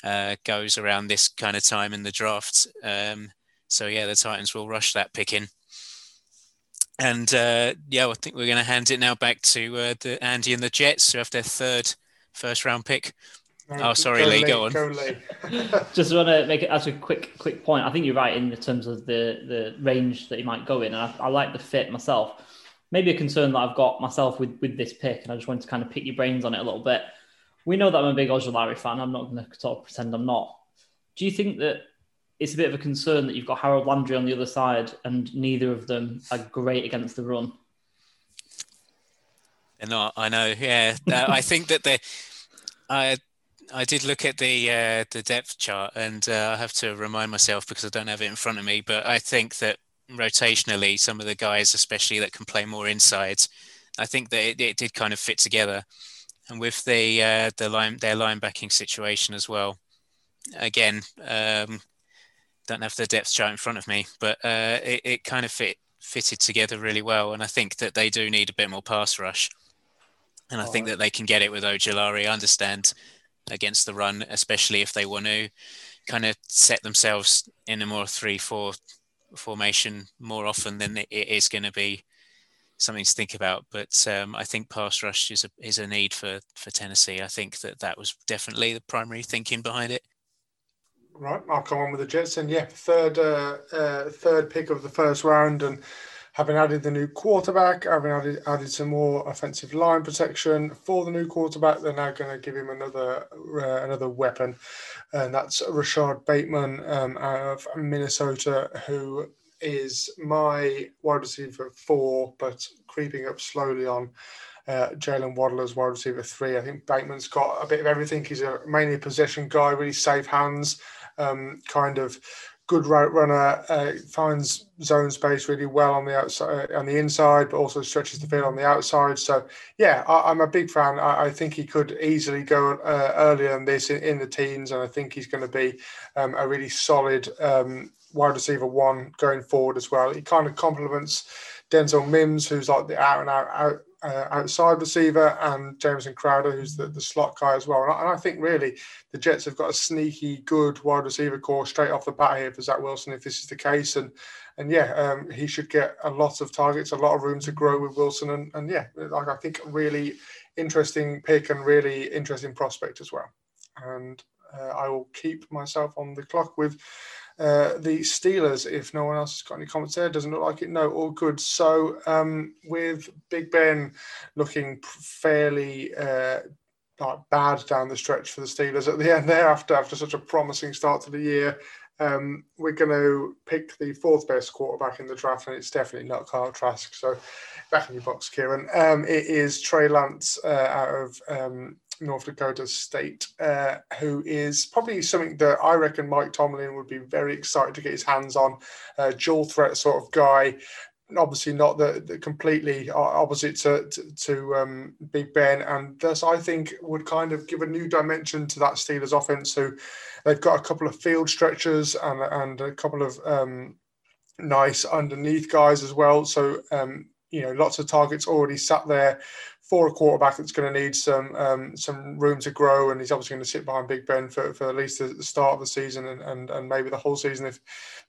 uh, goes around this kind of time in the draft. Um, so yeah, the Titans will rush that pick in. And uh, yeah, I think we're going to hand it now back to uh, the Andy and the Jets, who have their third first round pick. Oh, sorry, go Lee. Go on. Go Just want to make it as a quick, quick point. I think you're right in the terms of the the range that he might go in, and I, I like the fit myself. Maybe a concern that I've got myself with with this pick, and I just wanted to kind of pick your brains on it a little bit. We know that I'm a big Ojulari fan. I'm not going to sort of pretend I'm not. Do you think that it's a bit of a concern that you've got Harold Landry on the other side, and neither of them are great against the run. They're not. I know. Yeah, I think that they. I I did look at the uh, the depth chart, and uh, I have to remind myself because I don't have it in front of me. But I think that rotationally, some of the guys, especially that can play more inside, I think that it, it did kind of fit together. And with the uh, the line their linebacking situation as well, again, um, don't have the depth chart in front of me, but uh, it, it kind of fit fitted together really well. And I think that they do need a bit more pass rush. And I think that they can get it with Ojulari. I understand against the run, especially if they want to kind of set themselves in a more three-four formation more often than it is going to be something to think about. But um, I think pass rush is a is a need for for Tennessee. I think that that was definitely the primary thinking behind it. Right, I'll come on with the Jets and yeah, third uh, uh, third pick of the first round, and having added the new quarterback, having added, added some more offensive line protection for the new quarterback, they're now going to give him another uh, another weapon, and that's Rashod Bateman um, of Minnesota, who is my wide receiver four, but creeping up slowly on uh, Jaylen Waddle as wide receiver three. I think Bateman's got a bit of everything. He's a mainly a possession guy, really safe hands, um, kind of good route runner, uh, finds zone space really well on the outside, uh, on the inside, but also stretches the field on the outside. So, yeah, I, am a big fan. I, I, think he could easily go uh, earlier than this in, in, the teens, and I think he's going to be um, a really solid um, wide receiver one going forward as well. He kind of complements Denzel Mims, who's like the out and out, out uh, outside receiver, and Jamison Crowder, who's the, the slot guy as well. And I, and I, think really the Jets have got a sneaky good wide receiver core straight off the bat here for Zach Wilson if this is the case. And and yeah, um, he should get a lot of targets, a lot of room to grow with Wilson. And, and yeah, like I think really interesting pick and really interesting prospect as well. And uh, I will keep myself on the clock with uh, the Steelers, if no one else has got any comments there, doesn't look like it. No, all good. So um, with Big Ben looking fairly uh, like bad down the stretch for the Steelers at the end there after after such a promising start to the year. Um, we're going to pick the fourth best quarterback in the draft, and it's definitely not Kyle Trask. So back in your box, Kieran. Um, it is Trey Lance uh, out of um, North Dakota State, uh, who is probably something that I reckon Mike Tomlin would be very excited to get his hands on. Uh, dual threat sort of guy. Obviously, not the, the completely opposite to to, to um, Big Ben, and thus I think would kind of give a new dimension to that Steelers offense. Who they've got a couple of field stretchers and and a couple of um, nice underneath guys as well. So um, you know, lots of targets already sat there for a quarterback that's going to need some um, some room to grow, and he's obviously going to sit behind Big Ben for, for at least the start of the season and, and, and maybe the whole season if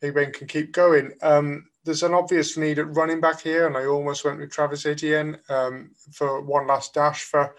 Big Ben can keep going. Um, there's an obvious need at running back here, and I almost went with Travis Etienne um, for one last dash for,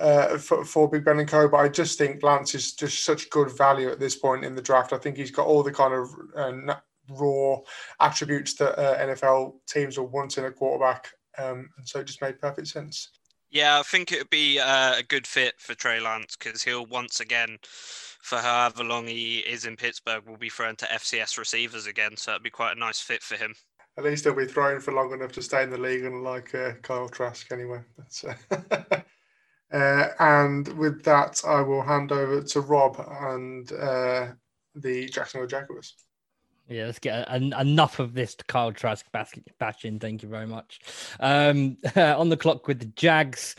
uh, for. for, Big Ben and Co. But I just think Lance is just such good value at this point in the draft. I think he's got all the kind of uh, raw attributes that uh, NFL teams will want in a quarterback. Um, and so it just made perfect sense. Yeah, I think it would be uh, a good fit for Trey Lance because he'll once again, for however long he is in Pittsburgh, will be thrown to FCS receivers again. So it'd be quite a nice fit for him. At least he'll be thrown for long enough to stay in the league, and like uh, Kyle Trask, anyway. Uh, uh, and with that, I will hand over to Rob and uh, the Jacksonville Jaguars. Yeah, let's get a, a, enough of this to Kyle Trask bashing. Thank you very much. Um, on the clock with the Jags,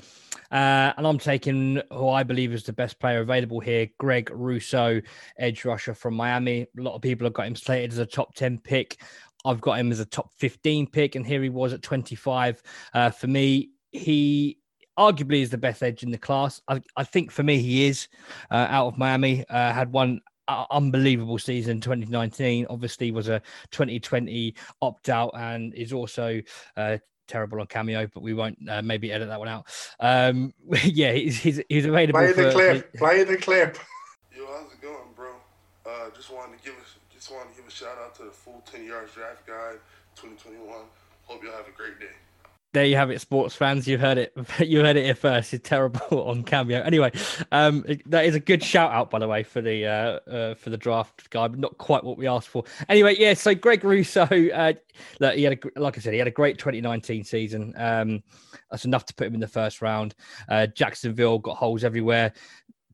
uh, and I'm taking who I believe is the best player available here, Greg Rousseau, edge rusher from Miami. A lot of people have got him slated as a top 10 pick. I've got him as a top 15 pick, and here he was at 25. Uh, for me, he arguably is the best edge in the class. I, I think for me, he is uh, out of Miami. Uh, had one uh, unbelievable season 2019 obviously was a 2020 opt out and is also uh, terrible on cameo but we won't uh, maybe edit that one out. Um yeah he's, he's, he's available play the for, clip. play the clip. Yo how's it going bro? Uh just wanted to give us just wanted to give a shout out to the full 10 yards draft guide 2021 hope y'all have a great day there you have it, sports fans. You heard it. You heard it here first. It's terrible on cameo. Anyway, um, that is a good shout out, by the way, for the uh, uh, for the draft guy, but not quite what we asked for. Anyway, yeah. So Greg Rousseau, uh, look, he had a, like I said, he had a great 2019 season. Um, that's enough to put him in the first round. Uh, Jacksonville got holes everywhere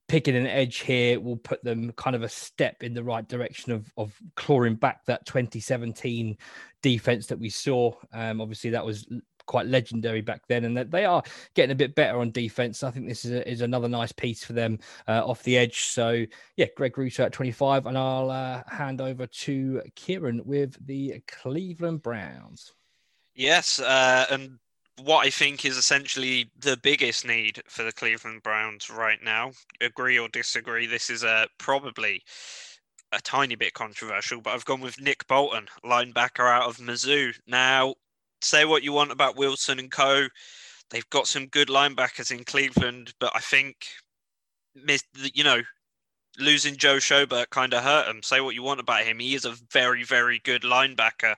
picking an edge here will put them kind of a step in the right direction of, of clawing back that 2017 defense that we saw. Um, obviously, that was quite legendary back then, and that they are getting a bit better on defense. I think this is, a, is another nice piece for them uh, off the edge. So yeah, Greg Rousseau at 25, and I'll uh, hand over to Kieran with the Cleveland Browns. Yes, uh, and what I think is essentially the biggest need for the Cleveland Browns right now. Agree or disagree? This is uh, probably a tiny bit controversial, but I've gone with Nick Bolton, linebacker out of Mizzou. Now, say what you want about Wilson and Co. They've got some good linebackers in Cleveland, but I think, you know, losing Joe Schobert kind of hurt him. Say what you want about him, he is a very, very good linebacker,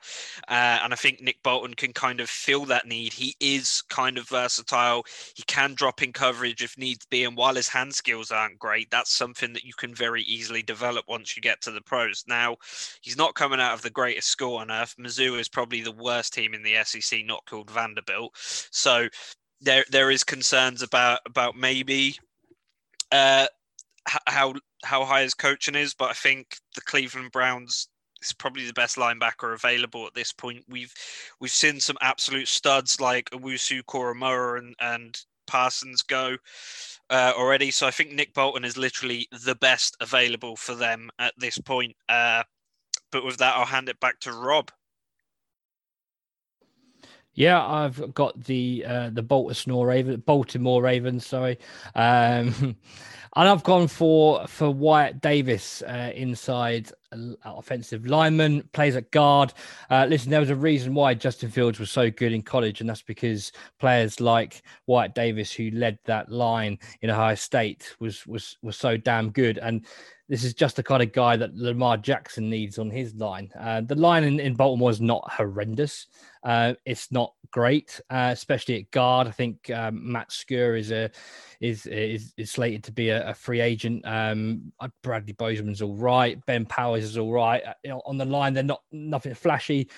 uh, and I think Nick Bolton can kind of fill that need. He is kind of versatile. He can drop in coverage if needs be, and while his hand skills aren't great, that's something that you can very easily develop once you get to the pros. Now, he's not coming out of the greatest school on earth. Mizzou is probably the worst team in the SEC, not called Vanderbilt. So there there is concerns about about maybe uh, how how high his coaching is, but I think the Cleveland Browns is probably the best linebacker available at this point. We've we've seen some absolute studs like Owusu Koramoah and and Parsons go uh, already, so I think Nick Bolton is literally the best available for them at this point. Uh, but with that, I'll hand it back to Rob. Yeah, I've got the uh, the Baltimore Raven, Baltimore Ravens. Sorry, um, and I've gone for for Wyatt Davis uh, inside uh, offensive lineman, plays at guard. Uh, listen, there was a reason why Justin Fields was so good in college, and that's because players like Wyatt Davis, who led that line in Ohio State, was was was so damn good. And this is just the kind of guy that Lamar Jackson needs on his line. Uh, the line in, in Baltimore is not horrendous. Uh, it's not great, uh, especially at guard. I think um, Matt Skura is a is is, is slated to be a, a free agent. Um, uh, Bradley Bozeman's all right. Ben Powers is all right. Uh, on the line, they're not nothing flashy.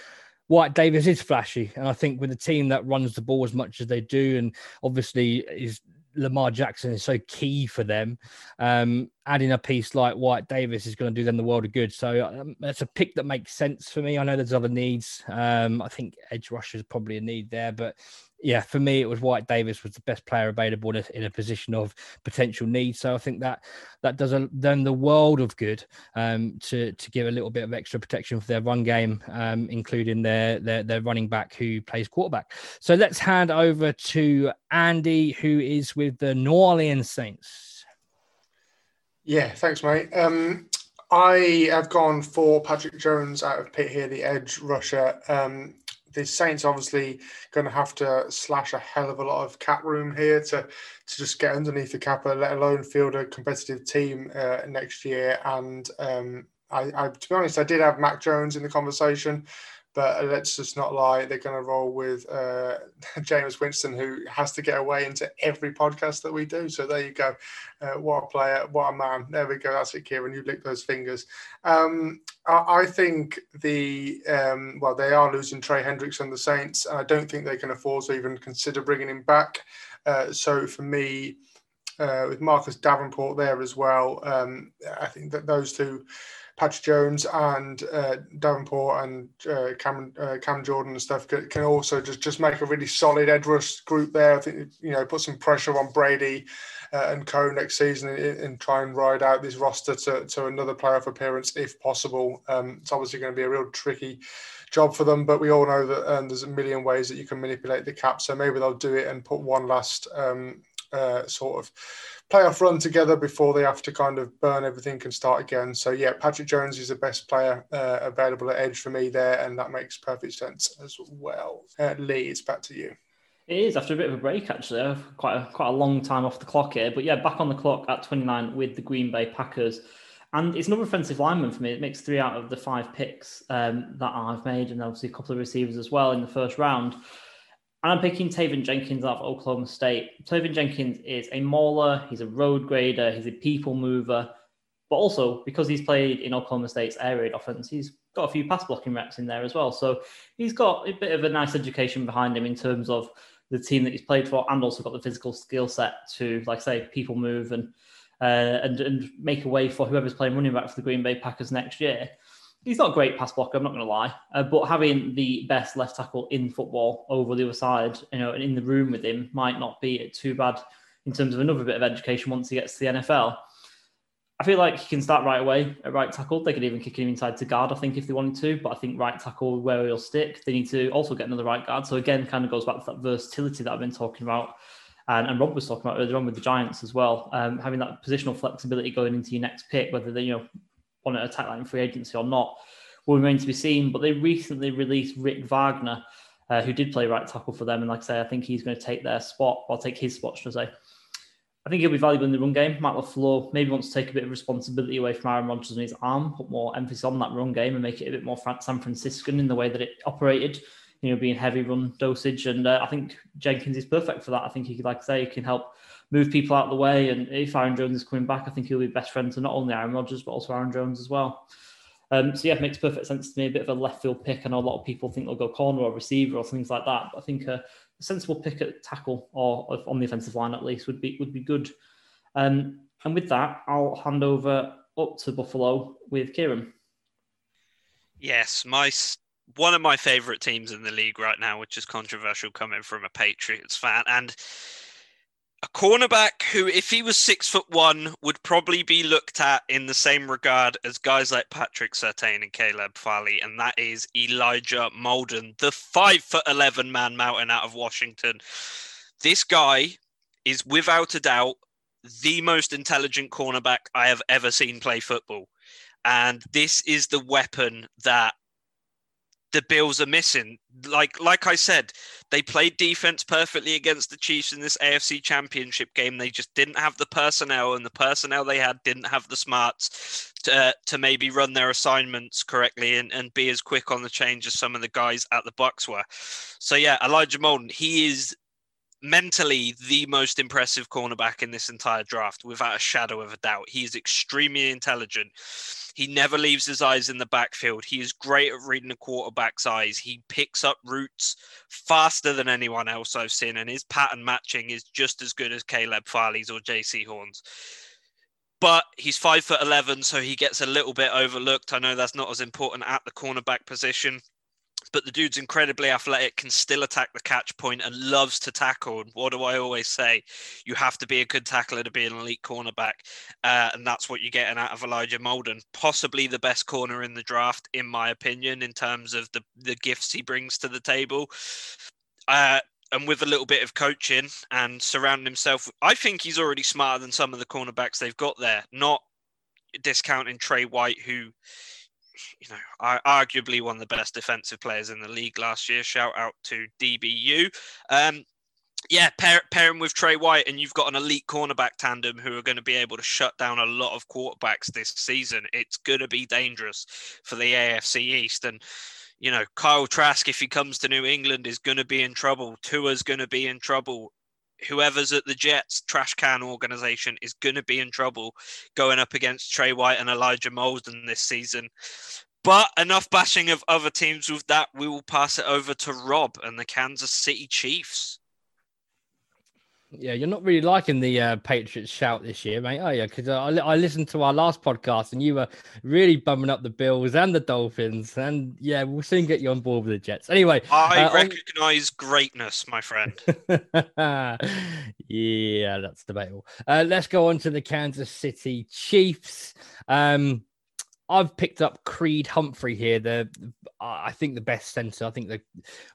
Wyatt Davis is flashy, and I think with a team that runs the ball as much as they do, and obviously is Lamar Jackson is so key for them. Um, adding a piece like Wyatt Davis is going to do them the world of good. So um, that's a pick that makes sense for me. I know there's other needs. Um, I think edge rusher is probably a need there, but yeah, for me, it was Wyatt Davis was the best player available in a, position of potential need. So I think that that does a, them the world of good um, to to give a little bit of extra protection for their run game, um, including their, their their running back who plays quarterback. So let's hand over to Andy, who is with the New Orleans Saints. Yeah, thanks, mate. Um, I have gone for Patrick Jones out of Pitt here, the edge rusher. Um, the Saints obviously going to have to slash a hell of a lot of cap room here to to just get underneath the cap, let alone field a competitive team uh, next year. And um, I, I, to be honest, I did have Mac Jones in the conversation. But let's just not lie, they're going to roll with uh, Jameis Winston, who has to get away into every podcast that we do. So there you go. Uh, what a player, what a man. There we go. That's it, Kieran. You lick those fingers. Um, I, I, think the, um, well, they are losing Trey Hendricks and the Saints, and I don't think they can afford to even consider bringing him back. Uh, so for me, uh, with Marcus Davenport there as well, um, I think that those two Patrick Jones and uh, Davenport and uh, Cam, uh, Cam Jordan and stuff can, can, also just, just make a really solid edge rush group there. I think, you know, put some pressure on Brady uh, and Co next season and, and, try and ride out this roster to, to another playoff appearance if possible. Um, it's obviously going to be a real tricky job for them, but we all know that um, there's a million ways that you can manipulate the cap. So maybe they'll do it and put one last um, uh, sort of playoff run together before they have to kind of burn everything and start again. So yeah, Patrick Jones is the best player uh, available at edge for me there, and that makes perfect sense as well. Uh, Lee, it's back to you. It is after a bit of a break, actually. Quite a, quite a long time off the clock here, but yeah, back on the clock at 29 with the Green Bay Packers. And it's another offensive lineman for me. It makes three out of the five picks um, that I've made, and obviously a couple of receivers as well in the first round. I'm picking Teven Jenkins out of Oklahoma State. Teven Jenkins is a mauler, he's a road grader, he's a people mover, but also because he's played in Oklahoma State's air raid offense, he's got a few pass blocking reps in there as well. So he's got a bit of a nice education behind him in terms of the team that he's played for, and also got the physical skill set to, like I say, people move and uh, and and make a way for whoever's playing running back for the Green Bay Packers next year he's not a great pass blocker. I'm not going to lie, uh, but having the best left tackle in football over the other side, you know, and in the room with him might not be too bad in terms of another bit of education once he gets to the NFL. I feel like he can start right away at right tackle. They could even kick him inside to guard, I think, if they wanted to. But I think right tackle where he'll stick. They need to also get another right guard. So again, kind of goes back to that versatility that I've been talking about. And, and Rob was talking about earlier on with the Giants as well, um, having that positional flexibility going into your next pick, whether they, you know, on an attack line free agency or not will remain to be seen. But they recently released Rick Wagner, uh, who did play right tackle for them. And like I say, I think he's going to take their spot, or take his spot, should I say. I think he'll be valuable in the run game. Matt LaFleur maybe wants to take a bit of responsibility away from Aaron Rodgers and his arm, put more emphasis on that run game and make it a bit more San Franciscan in the way that it operated, you know, being heavy run dosage. And uh, I think Jenkins is perfect for that. I think he could, like I say, he can help move people out of the way. And if Aaron Jones is coming back, I think he'll be best friend to not only Aaron Rodgers, but also Aaron Jones as well. Um, so yeah, it makes perfect sense to me. A bit of a left field pick. I know a lot of people think they'll go corner or receiver or things like that. But I think a, sensible pick at tackle or on the offensive line at least would be would be good. Um, and with that, I'll hand over up to Buffalo with Kieran. Yes, my one of my favorite teams in the league right now, which is controversial coming from a Patriots fan, and a cornerback who, if he was six foot one, would probably be looked at in the same regard as guys like Patrick Surtain and Caleb Farley, and that is Elijah Molden, the five foot eleven man mountain out of Washington. This guy is without a doubt the most intelligent cornerback I have ever seen play football. And this is the weapon that the Bills are missing. Like like I said, they played defense perfectly against the Chiefs in this AFC Championship game. They just didn't have the personnel, and the personnel they had didn't have the smarts to, uh, to maybe run their assignments correctly and, and be as quick on the change as some of the guys at the Bucs were. So yeah, Elijah Molden, he is mentally the most impressive cornerback in this entire draft, without a shadow of a doubt. He is extremely intelligent. He never leaves his eyes in the backfield. He is great at reading a quarterback's eyes. He picks up routes faster than anyone else I've seen, and his pattern matching is just as good as Caleb Farley's or Jaycee Horn's. But he's five foot eleven, so he gets a little bit overlooked. I know that's not as important at the cornerback position but the dude's incredibly athletic, can still attack the catch point, and loves to tackle. And what do I always say? You have to be a good tackler to be an elite cornerback, uh, and that's what you're getting out of Elijah Molden. Possibly the best corner in the draft, in my opinion, in terms of the the gifts he brings to the table. Uh, and with a little bit of coaching and surrounding himself, I think he's already smarter than some of the cornerbacks they've got there. Not discounting Tre White, who you know, arguably one of the best defensive players in the league last year. Shout out to DBU. Um, yeah, pair, with Tre White, and you've got an elite cornerback tandem who are going to be able to shut down a lot of quarterbacks this season. It's going to be dangerous for the AFC East. And, you know, Kyle Trask, if he comes to New England, is going to be in trouble. Tua's going to be in trouble whoever's at the Jets trash can organization is going to be in trouble going up against Tre White and Elijah Molden this season. But enough bashing of other teams with that. We will pass it over to Rob and the Kansas City Chiefs. Yeah, you're not really liking the uh, Patriots shout this year, mate, are you? Because uh, I, I listened to our last podcast and you were really bumming up the Bills and the Dolphins. And yeah, we'll soon get you on board with the Jets. Anyway, I uh, recognize on... greatness, my friend. yeah, that's debatable. Uh, let's go on to the Kansas City Chiefs. Um, I've picked up Creed Humphrey here. The I think the best center. I think that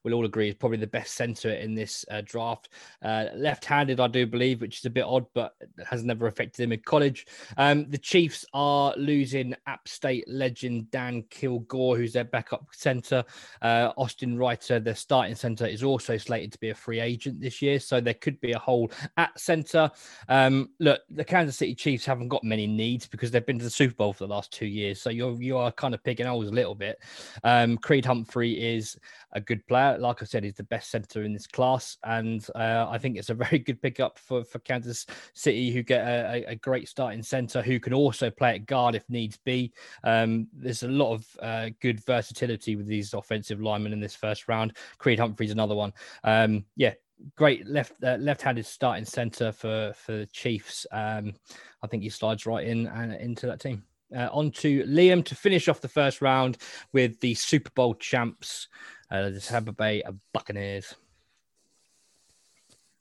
we'll all agree is probably the best center in this uh, draft. Uh, left-handed, I do believe, which is a bit odd, but has never affected him in college. Um, the Chiefs are losing App State legend Dan Kilgore, who's their backup center. Uh, Austin Reiter, their starting center, is also slated to be a free agent this year, so there could be a hole at center. Um, look, the Kansas City Chiefs haven't got many needs because they've been to the Super Bowl for the last two years, so you're you are kind of picking holes a little bit. Um, Creed Humphrey is a good player. Like I said, he's the best center in this class, and uh, I think it's a very good pickup for for Kansas City, who get a, a great starting center who can also play at guard if needs be. Um, there's a lot of uh, good versatility with these offensive linemen in this first round. Creed Humphrey's another one. Um, yeah, great left uh, left-handed starting center for for the Chiefs. Um, I think he slides right in and into that team. Uh, on to Liam to finish off the first round with the Super Bowl champs, uh, the Tampa Bay Buccaneers.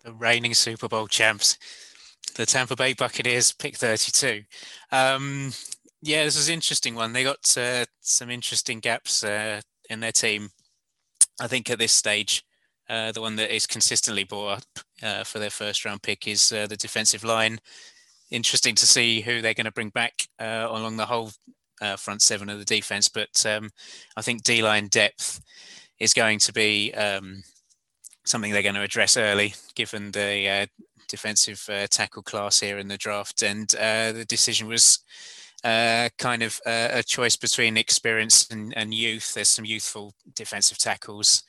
The reigning Super Bowl champs, the Tampa Bay Buccaneers, pick 32. Um, yeah, this was an interesting one. They got uh, some interesting gaps uh, in their team. I think at this stage, uh, the one that is consistently brought up uh, for their first round pick is the defensive line interesting to see who they're going to bring back uh, along the whole uh, front seven of the defense. But um, I think D line depth is going to be um, something they're going to address early, given the uh, defensive uh, tackle class here in the draft. And uh, the decision was uh, kind of a choice between experience and, and, youth. There's some youthful defensive tackles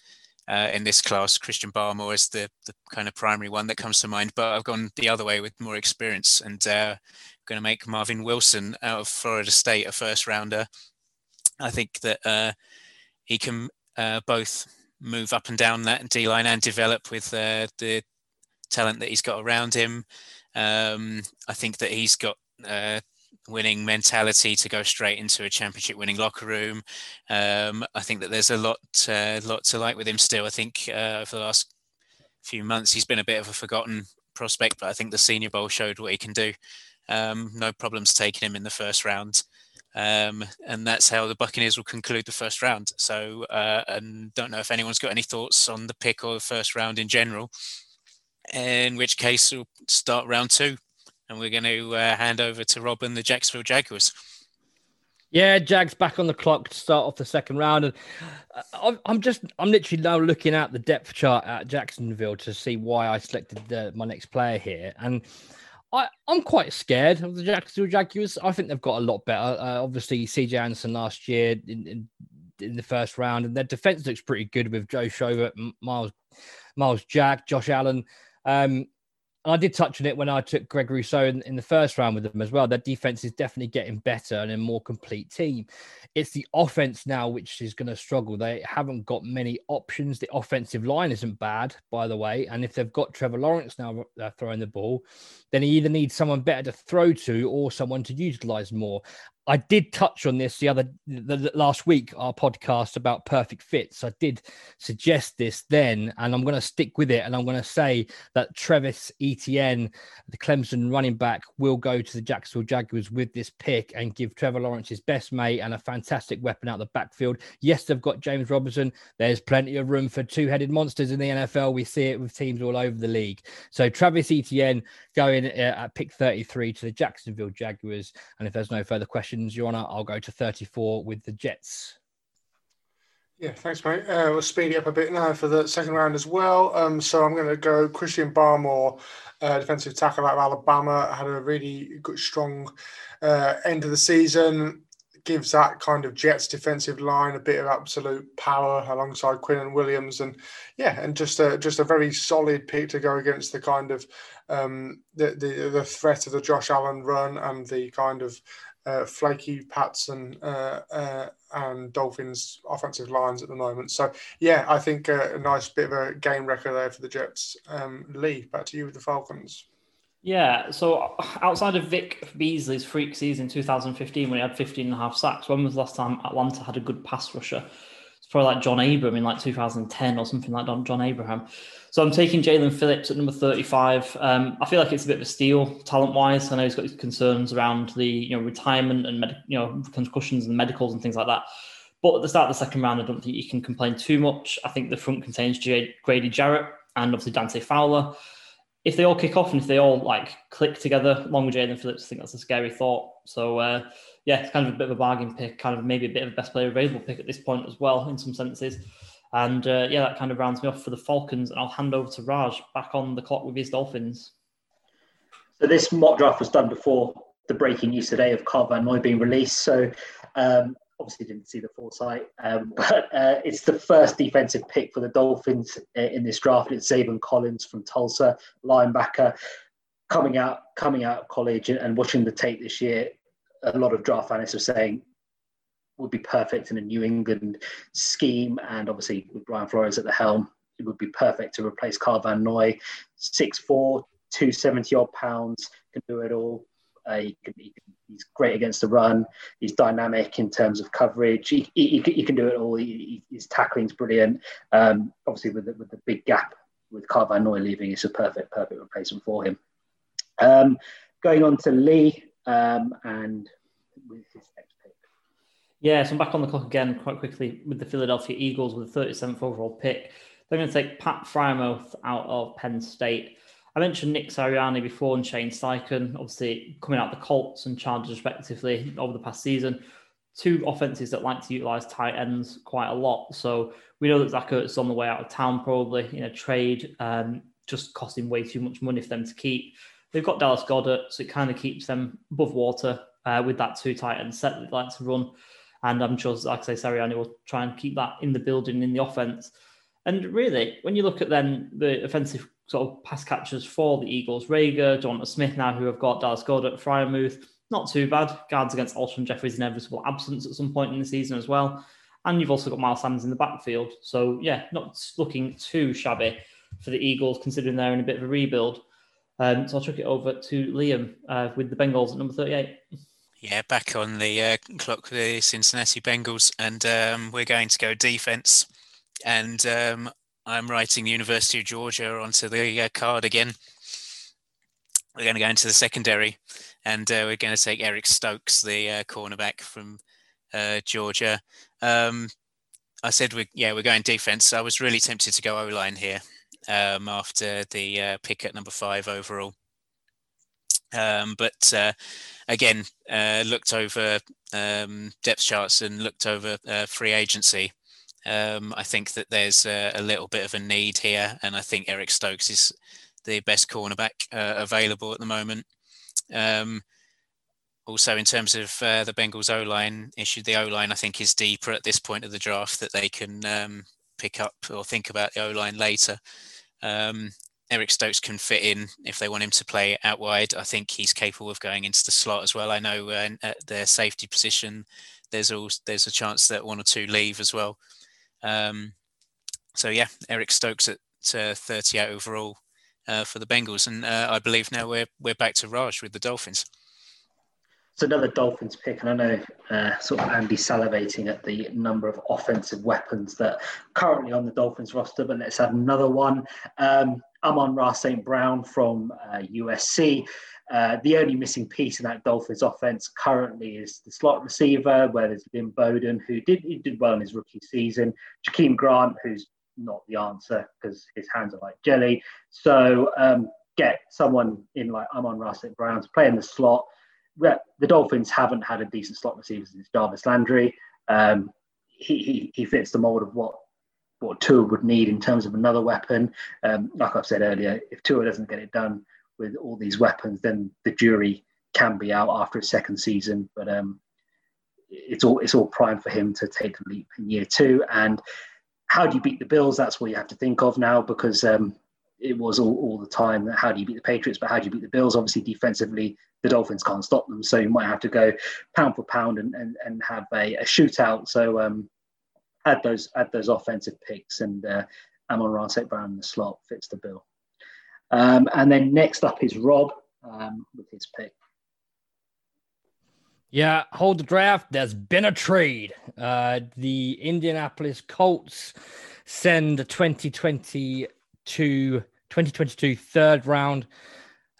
uh, in this class. Christian Barmore is the, the kind of primary one that comes to mind, but I've gone the other way with more experience and uh, going to make Marvin Wilson out of Florida State a first rounder. I think that uh, he can uh, both move up and down that D line and develop with uh, the talent that he's got around him. Um, I think that he's got uh, winning mentality to go straight into a championship winning locker room. Um, I think that there's a lot, uh, lot to like with him still. I think uh, for the last few months he's been a bit of a forgotten prospect, but I think the Senior Bowl showed what he can do. Um, no problems taking him in the first round. Um, and that's how the Buccaneers will conclude the first round. So, uh, and don't know if anyone's got any thoughts on the pick or the first round in general. In which case, we'll start round two and we're going to uh, hand over to Rob and the Jacksonville Jaguars. Yeah, Jags back on the clock to start off the second round, and uh, I'm just I'm literally now looking at the depth chart at Jacksonville to see why I selected uh, my next player here, and I I'm quite scared of the Jacksonville Jaguars. I think they've got a lot better. Uh, obviously, CJ Henderson last year in, in, in the first round, and their defense looks pretty good with Joe Schobert, Myles Myles Jack, Josh Allen. Um, I did touch on it when I took Greg Rousseau in, in, the first round with them as well. Their defense is definitely getting better and a more complete team. It's the offense now which is going to struggle. They haven't got many options. The offensive line isn't bad, by the way. And if they've got Trevor Lawrence now uh, throwing the ball, then he either needs someone better to throw to or someone to utilize more. I did touch on this the other the, last week, our podcast about perfect fits. I did suggest this then, and I'm going to stick with it. And I'm going to say that Travis Etienne, the Clemson running back, will go to the Jacksonville Jaguars with this pick and give Trevor Lawrence his best mate and a fantastic weapon out the backfield. Yes, they've got James Robinson. There's plenty of room for two-headed monsters in the NFL. We see it with teams all over the league. So Travis Etienne going uh, at pick 33 to the Jacksonville Jaguars. And if there's no further questions questions, Your Honour, I'll go to 34 with the Jets. Yeah, thanks, mate. Uh, we'll speed it up a bit now for the second round as well. Um, so I'm going to go Christian Barmore, uh, defensive tackle out of Alabama. Had a really good, strong uh, end of the season. Gives that kind of Jets defensive line a bit of absolute power alongside Quinnen Williams, and yeah, and just a just a very solid pick to go against the kind of um, the, the the threat of the Josh Allen run and the kind of uh, flaky Pats and uh, uh, and Dolphins offensive lines at the moment. So yeah, I think a nice bit of a game record there for the Jets. Um, Lee, back to you with the Falcons. Yeah, so outside of Vic Beasley's freak season 2015 when he had 15 and a half sacks, when was the last time Atlanta had a good pass rusher? Probably like John Abraham in like 2010 or something like John Abraham. So I'm taking Jaelan Phillips at number 35. Um, I feel like it's a bit of a steal talent wise. I know he's got his concerns around the you know retirement and med- you know concussions and medicals and things like that. But at the start of the second round, I don't think you can complain too much. I think the front contains J- Grady Jarrett and obviously Dante Fowler. If they all kick off and if they all like click together along with Jaelan Phillips, I think that's a scary thought. So uh, yeah, it's kind of a bit of a bargain pick, kind of maybe a bit of a best player available pick at this point as well in some senses. And uh, yeah, that kind of rounds me off for the Falcons. And I'll hand over to Raj back on the clock with his Dolphins. So this mock draft was done before the breaking news today of Kyle Van Noy being released. So um, obviously didn't see the foresight, um, but uh, it's the first defensive pick for the Dolphins uh, in this draft. It's Zaven Collins from Tulsa, linebacker, coming out coming out of college and watching the tape this year. A lot of draft analysts are saying would be perfect in a New England scheme. And obviously, with Brian Flores at the helm, it would be perfect to replace Carl Van Noy. 6'4, 270 odd pounds, can do it all. Uh, he can, he can, he's great against the run. He's dynamic in terms of coverage. He, he, he can do it all. His tackling's brilliant. Um, obviously, with the, with the big gap with Carl Van Noy leaving, it's a perfect, perfect replacement for him. Um, going on to Lee um, and with his next pick. yeah, so I'm back on the clock again quite quickly with the Philadelphia Eagles with the 37th overall pick. They're going to take Pat Freiermuth out of Penn State. I mentioned Nick Sirianni before and Shane Steichen, obviously coming out the Colts and Chargers respectively over the past season. two offenses that like to utilize tight ends quite a lot. So we know that Zach Ertz is on the way out of town, probably in a trade, um, just costing way too much money for them to keep. They've got Dallas Goedert, so it kind of keeps them above water uh, with that two tight end set that they like to run. And I'm sure, like I say, Sirianni will try and keep that in the building in the offense. And really, when you look at then the offensive sort of pass catchers for the Eagles, Reagor, John Smith now, who have got Dallas Goedert, Freiermuth, not too bad. Guards against Alshon Jeffery's inevitable absence at some point in the season as well. And you've also got Miles Sanders in the backfield. So, yeah, not looking too shabby for the Eagles, considering they're in a bit of a rebuild. Um, so I'll chuck it over to Liam uh, with the Bengals at number 38. Yeah, back on the uh, clock, the Cincinnati Bengals, and um, we're going to go defense. And um, I'm writing University of Georgia onto the uh, card again. We're going to go into the secondary, and uh, we're going to take Eric Stokes, the uh, cornerback from uh, Georgia. Um, I said we yeah we're going defense. I was really tempted to go O line here um, after the uh, pick at number five overall. Um, but uh, again, uh, looked over um, depth charts and looked over uh, free agency. Um, I think that there's a, a, little bit of a need here, and I think Eric Stokes is the best cornerback uh, available at the moment. Um, also, in terms of uh, the Bengals O line issue, the O line I think is deeper at this point of the draft that they can um, pick up or think about the O line later. Um, Eric Stokes can fit in if they want him to play out wide. I think he's capable of going into the slot as well. I know uh, at their safety position, there's also there's a chance that one or two leave as well. Um, so yeah, Eric Stokes at uh, 38 overall uh, for the Bengals, and uh, I believe now we're we're back to Raj with the Dolphins. It's another Dolphins pick, and I know uh, sort of Andy salivating at the number of offensive weapons that currently on the Dolphins roster. But let's add another one. Um, Amon-Ra St. Brown from USC. Uh, uh, the only missing piece in that Dolphins offense currently is the slot receiver, where there's Lynn Bowden, who did he did well in his rookie season. Jakeem Grant, who's not the answer because his hands are like jelly. So um, get someone in like Amon-Ra St. Brown to play in the slot the Dolphins haven't had a decent slot receiver since Jarvis Landry. Um, he, he, he fits the mold of what what Tua would need in terms of another weapon. Um, like I've said earlier, if Tua doesn't get it done with all these weapons, then the jury can be out after his second season. But um, it's all it's all prime for him to take the leap in year two. And how do you beat the Bills? That's what you have to think of now because um, it was all, all the time how do you beat the Patriots, but how do you beat the Bills? Obviously, defensively, the Dolphins can't stop them, so you might have to go pound for pound and, and, and have a, a shootout. So um, add those add those offensive picks, and uh, Amon-Ra St. Brown in the slot fits the bill. Um, and then next up is Rob um, with his pick. Yeah, hold the draft. There's been a trade. Uh, the Indianapolis Colts send 2022 2022 third round.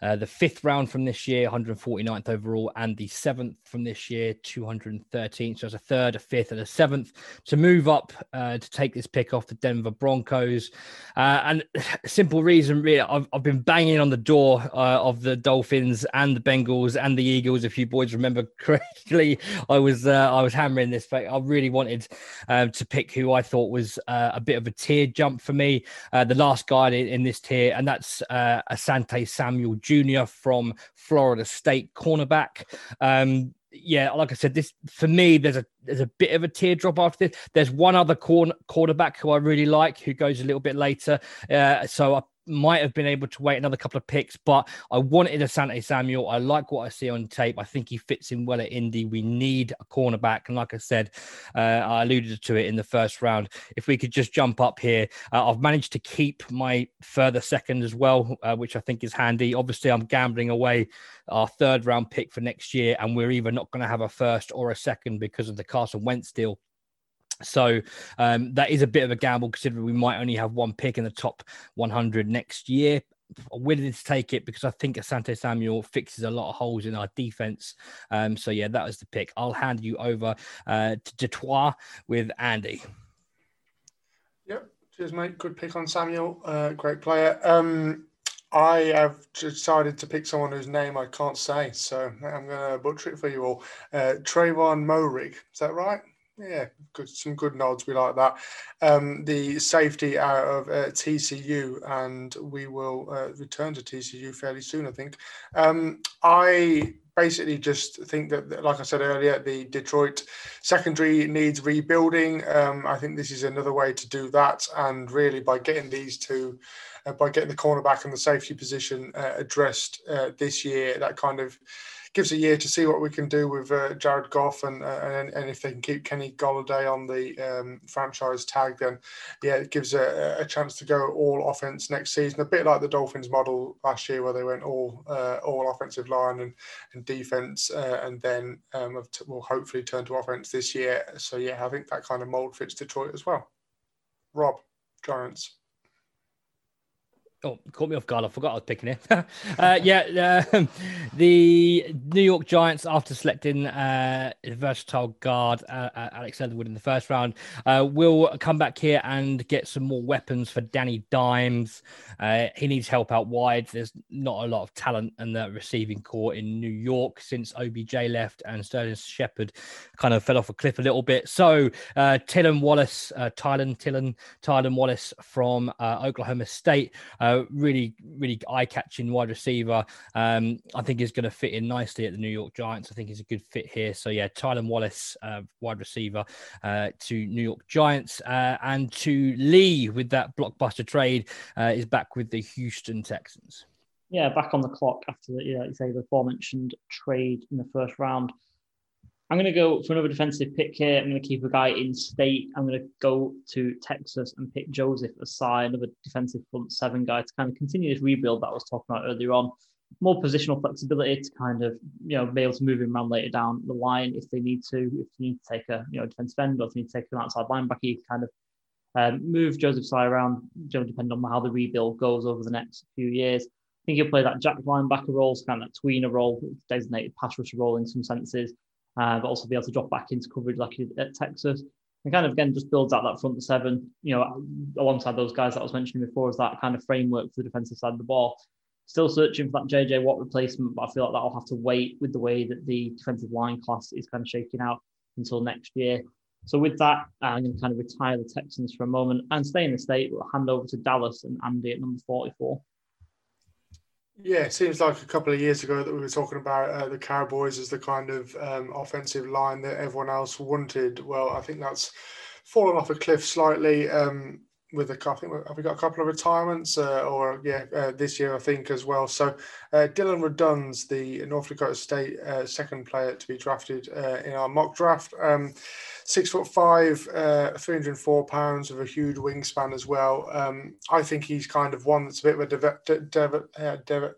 Uh, the fifth round from this year, 149th overall, and the seventh from this year, 213th. So it's a third, a fifth, and a seventh to move up uh, to take this pick off the Denver Broncos. Uh, and simple reason, really, I've, I've been banging on the door uh, of the Dolphins and the Bengals and the Eagles. If you boys remember correctly, I was uh, I was hammering this, but I really wanted um, to pick who I thought was a bit of a tier jump for me. the last guy in, in, this tier, and that's Asante Samuel Jr. from Florida State cornerback. Um, yeah, like I said, this for me, there's a there's a bit of a teardrop after this. There's one other corner quarterback who I really like, who goes a little bit later. Uh, so I might have been able to wait another couple of picks, but I wanted Asante Samuel. I like what I see on tape. I think he fits in well at Indy. We need a cornerback. And like I said, uh, I alluded to it in the first round. If we could just jump up here, uh, I've managed to keep my further second as well, uh, which I think is handy. Obviously, I'm gambling away our third round pick for next year, and we're either not going to have a first or a second because of the Carson Wentz deal. So um, that is a bit of a gamble considering we might only have one pick in the top 100 next year. Willing to take it because I think Asante Samuel fixes a lot of holes in our defense. Um, so yeah, that was the pick. I'll hand you over uh, to Detroit with Andy. Yep, cheers, mate. Good pick on Samuel. Uh, great player. Um, I have decided to pick someone whose name I can't say, so I'm going to butcher it for you all. Uh, Trevon Moehrig, is that right? Yeah, good, some good nods. We like that. Um, the safety out of uh, TCU, and we will uh, return to TCU fairly soon, I think. Um, I basically just think that, like I said earlier, the Detroit secondary needs rebuilding. Um, I think this is another way to do that, and really by getting these two, uh, by getting the cornerback and the safety position uh, addressed uh, this year, that kind of gives a year to see what we can do with uh, Jared Goff and, uh, and and if they can keep Kenny Golladay on the um, franchise tag, then yeah, it gives a, a, chance to go all offense next season. A bit like the Dolphins model last year, where they went all uh, all offensive line and and defense, uh, and then um, will hopefully turn to offense this year. So yeah, I think that kind of mold fits Detroit as well. Rob, Giants. Oh, caught me off guard. I forgot I was picking it. uh, yeah, uh, the New York Giants, after selecting uh, versatile guard uh, uh, Alex Leatherwood in the first round, uh, will come back here and get some more weapons for Danny Dimes. he needs help out wide. There's not a lot of talent in the receiving corps in New York since OBJ left and Sterling Shepard kind of fell off a cliff a little bit. So, Tylan Wallace, uh, Tylan, Tylan, Tylan Wallace from Oklahoma State uh, really, really eye-catching wide receiver. Um, I think he's going to fit in nicely at the New York Giants. I think he's a good fit here. So yeah, Tylan Wallace, uh, wide receiver uh, to New York Giants, uh, and to Lee with that blockbuster trade uh, is back with the Houston Texans. Yeah, back on the clock after the, yeah, you say the aforementioned trade in the first round. I'm going to go for another defensive pick here. I'm going to keep a guy in state. I'm going to go to Texas and pick Joseph Ossai, another defensive front seven guy to kind of continue this rebuild that I was talking about earlier on. More positional flexibility to kind of you know be able to move him around later down the line if they need to. If they need to take a you know defensive end or if they need to take an outside linebacker, you can kind of um, move Joseph Ossai around, you know, depending on how the rebuild goes over the next few years. I think he'll play that jack linebacker role, so kind of that tweener role, designated pass rusher role in some senses uh, but also be able to drop back into coverage like at Texas. And kind of again just builds out that front seven, you know, alongside those guys that I was mentioning before, is that kind of framework for the defensive side of the ball. Still searching for that JJ Watt replacement, but I feel like that'll have to wait with the way that the defensive line class is kind of shaking out until next year. So with that, I'm going to kind of retire the Texans for a moment and stay in the state. We'll hand over to Dallas and Andy at number 44. Yeah, it seems like a couple of years ago that we were talking about uh, the Cowboys as the kind of um, offensive line that everyone else wanted. Well, I think that's fallen off a cliff slightly. Um, with a, I think have we got a couple of retirements, uh, or yeah, uh, this year I think as well. So uh, Dillon Radunz, the North Dakota State uh, second player to be drafted uh, in our mock draft. Um, six foot five, uh, 304 pounds with a huge wingspan as well. Um, I think he's kind of one that's a bit of a dev- uh,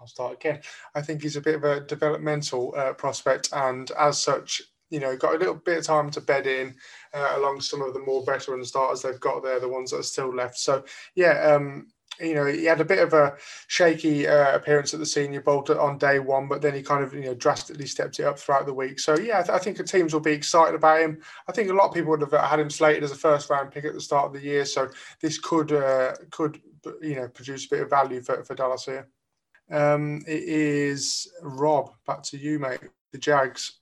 I'll start again. I think he's a bit of a developmental uh, prospect, and as such, you know, got a little bit of time to bed in uh, along some of the more veteran starters they've got there, the ones that are still left. So, yeah, um, you know, he had a bit of a shaky uh, appearance at the Senior Bowl on day one, but then he kind of, you know, drastically stepped it up throughout the week. So yeah, I, th- I, think the teams will be excited about him. I think a lot of people would have had him slated as a first round pick at the start of the year, so this could uh, could you know produce a bit of value for, for Dallas here. Um, it is Rob. Back to you, mate. The Jags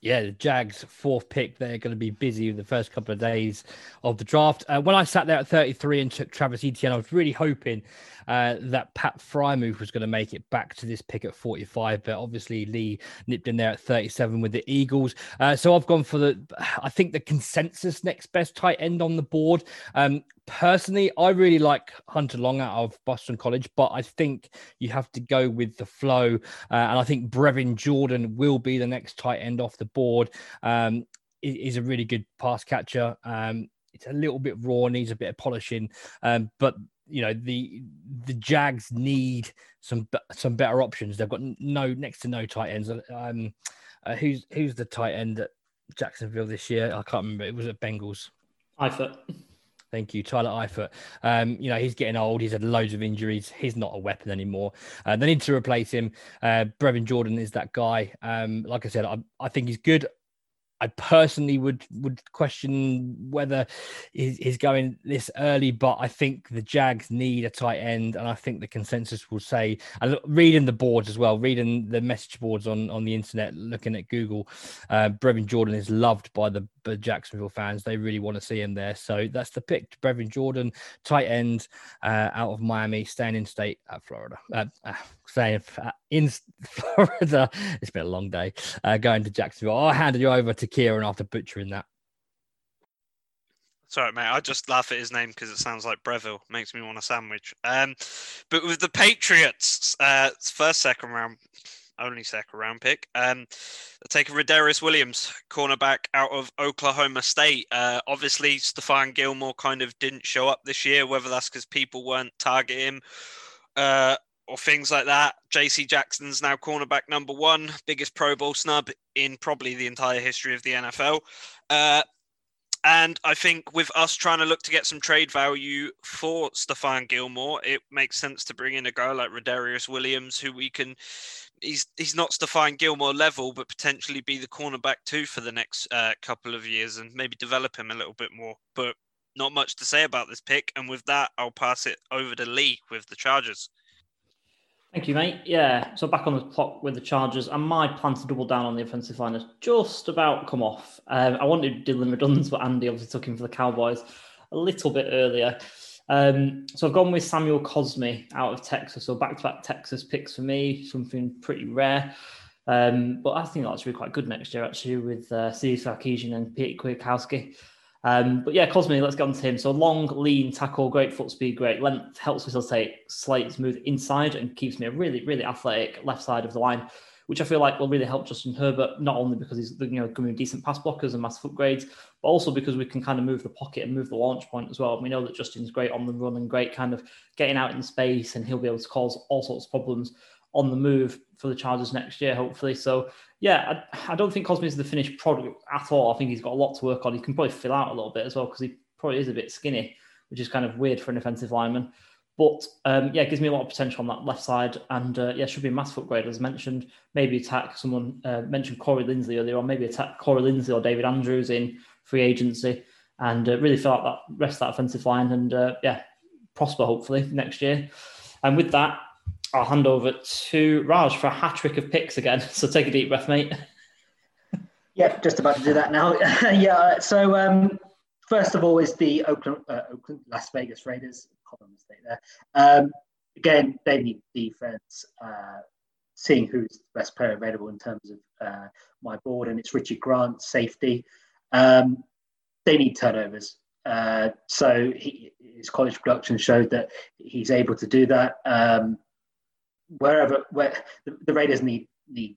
yeah, the Jags fourth pick. They're going to be busy the first couple of days of the draft. Uh, when I sat there at 33 and took Travis Etienne, I was really hoping uh, that Pat Freiermuth was going to make it back to this pick at 45, but obviously Lee nipped in there at 37 with the Eagles. Uh, so I've gone for the, I think the consensus next best tight end on the board. Um, personally, I really like Hunter Long out of Boston College, but I think you have to go with the flow. Uh, and I think Brevin Jordan will be the next tight end off the board. Um, is a really good pass catcher. Um, it's a little bit raw, needs a bit of polishing, um, but you know the the Jags need some some better options. They've got no next to no tight ends. Um, uh, who's who's the tight end at Jacksonville this year? I can't remember. It was at Bengals. Eifert. Thank you, Tyler Eifert. Um, you know, he's getting old. He's had loads of injuries. He's not a weapon anymore. Uh, they need to replace him. Uh, Brevin Jordan is that guy. Um, like I said, I, I think he's good I personally would would question whether he's, going this early, but I think the Jags need a tight end, and I think the consensus will say. And reading the boards as well, reading the message boards on on the internet, looking at Google, uh, Brevin Jordan is loved by the, the Jacksonville fans. They really want to see him there, so that's the pick. Brevin Jordan, tight end, uh, out of Miami, staying in state at Florida. Uh, uh staying in Florida. It's been a long day. Uh, going to Jacksonville. I'll hand you over to Kieran after butchering that. Sorry, mate. I just laugh at his name because it sounds like Breville. Makes me want a sandwich. Um, but with the Patriots, uh, first second round, only second round pick, um, a Rodarius Williams, cornerback out of Oklahoma State. Uh, obviously, Stephon Gilmore kind of didn't show up this year, whether that's because people weren't targeting him. Uh, or things like that. JC Jackson's now cornerback number one, biggest Pro Bowl snub in probably the entire history of the NFL. Uh, and I think with us trying to look to get some trade value for Stephon Gilmore, it makes sense to bring in a guy like Rodarius Williams, who we can. He's he's not Stephon Gilmore level, but potentially be the cornerback too for the next uh, couple of years, and maybe develop him a little bit more. But not much to say about this pick. And with that, I'll pass it over to Lee with the Chargers. Thank you, mate. Yeah, so back on the clock with the Chargers, and my plan to double down on the offensive line has just about come off. Um, I wanted Dillon Radunz, but Andy obviously took him for the Cowboys a little bit earlier. Um, so I've gone with Samuel Cosmi out of Texas. So back-to-back Texas picks for me, something pretty rare. Um, but I think that's really quite good next year, actually, with uh, Steve Sarkisian and Peter Kwiatkowski. Um, but yeah, Cosme, let's get on to him. So long, lean, tackle, great foot speed, great length, helps facilitate slight smooth inside and keeps me a really, really athletic left side of the line, which I feel like will really help Justin Herbert, not only because he's you know going decent pass blockers and massive upgrades, but also because we can kind of move the pocket and move the launch point as well. And we know that Justin's great on the run and great kind of getting out in space, and he'll be able to cause all sorts of problems on the move for the Chargers next year, hopefully. So yeah, I, I don't think Cosmi is the finished product at all. I think he's got a lot to work on. He can probably fill out a little bit as well because he probably is a bit skinny, which is kind of weird for an offensive lineman. But um, yeah, it gives me a lot of potential on that left side, and uh, yeah, should be a massive upgrade as mentioned. Maybe attack someone uh, mentioned Corey Linsley earlier on. Maybe attack Corey Linsley or David Andrews in free agency, and uh, really fill out that rest of that offensive line, and uh, yeah, prosper hopefully next year. And with that, I'll hand over to Raj for a hat trick of picks again. So take a deep breath, mate. Yeah, just about to do that now. yeah, so um, first of all is the Oakland, uh, Oakland Las Vegas Raiders. Mistake there. Um, again, they need defense. Uh, seeing who's the best player available in terms of uh, my board, and it's Richard Grant, safety. Um, they need turnovers. Uh, so he, his college production showed that he's able to do that. Um, wherever where the, the Raiders need need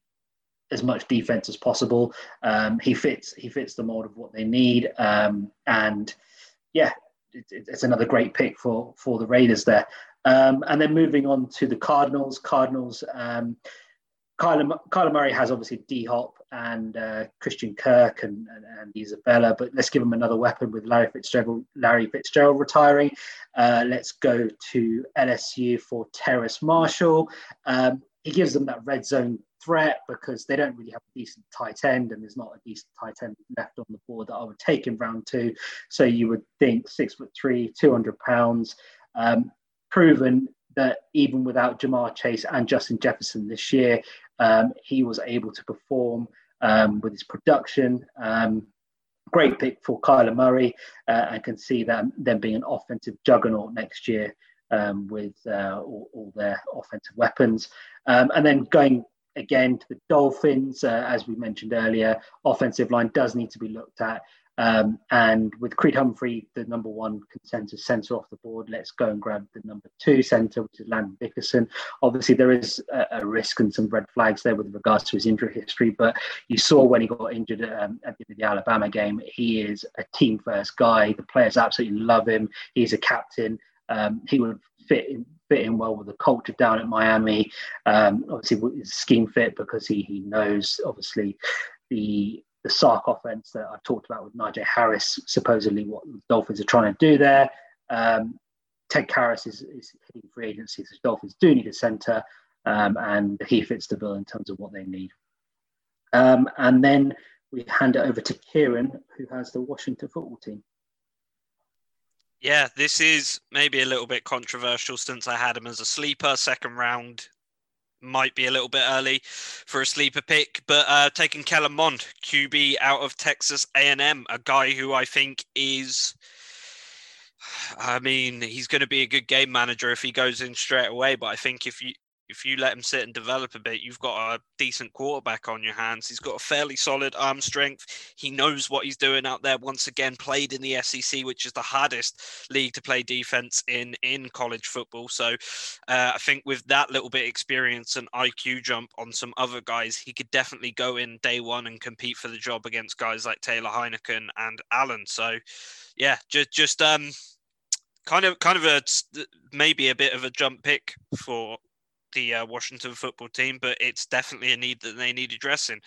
as much defense as possible. Um, he fits he fits the mold of what they need, um, and yeah, it, it's another great pick for for the Raiders there. Um, and then moving on to the Cardinals, Cardinals. Um, Kyler, Kyler Murray has obviously D Hop and uh, Christian Kirk and, and, and, Isabella, but let's give him another weapon with Larry Fitzgerald, Larry Fitzgerald retiring. Uh, let's go to LSU for Terrace Marshall. Um, he gives them that red zone threat because they don't really have a decent tight end, and there's not a decent tight end left on the board that I would take in round two. So you would think six foot three, 200 pounds, um, proven that even without Ja'Marr Chase and Justin Jefferson this year, um, he was able to perform um, with his production. Um, great pick for Kyler Murray. Uh, I can see them, them being an offensive juggernaut next year um, with uh, all, all, their offensive weapons. Um, and then going again to the Dolphins, uh, as we mentioned earlier, offensive line does need to be looked at. Um, and with Creed Humphrey, the number one consensus centre off the board, let's go and grab the number two centre, which is Landon Dickerson. Obviously, there is a, a, risk and some red flags there with regards to his injury history, but you saw when he got injured um, at the, the Alabama game, he is a team first guy. The players absolutely love him. He's a captain. Um, he would fit in, fit in well with the culture down at Miami. Um, obviously, scheme fit because he he knows obviously the the Sark offense that I've talked about with Najee Harris, supposedly what the Dolphins are trying to do there. Um, Ted Karras is, is hitting free agency, so the Dolphins do need a centre, um, and he fits the bill in terms of what they need. Um, and then we hand it over to Kieran, who has the Washington football team. Yeah, this is maybe a little bit controversial since I had him as a sleeper. Second round might be a little bit early for a sleeper pick, but uh, taking Kellen Mond, QB out of Texas A&M, a guy who I think is. I mean, he's going to be a good game manager if he goes in straight away. But I think if you if you let him sit and develop a bit, you've got a decent quarterback on your hands. He's got a fairly solid arm strength. He knows what he's doing out there. Once again, played in the SEC, which is the hardest league to play defense in in college football. So uh, I think with that little bit of experience and IQ jump on some other guys, he could definitely go in day one and compete for the job against guys like Taylor Heinicke and Allen. So yeah, just just um kind of kind of a maybe a bit of a jump pick for the uh, Washington football team, but it's definitely a need that they need addressing.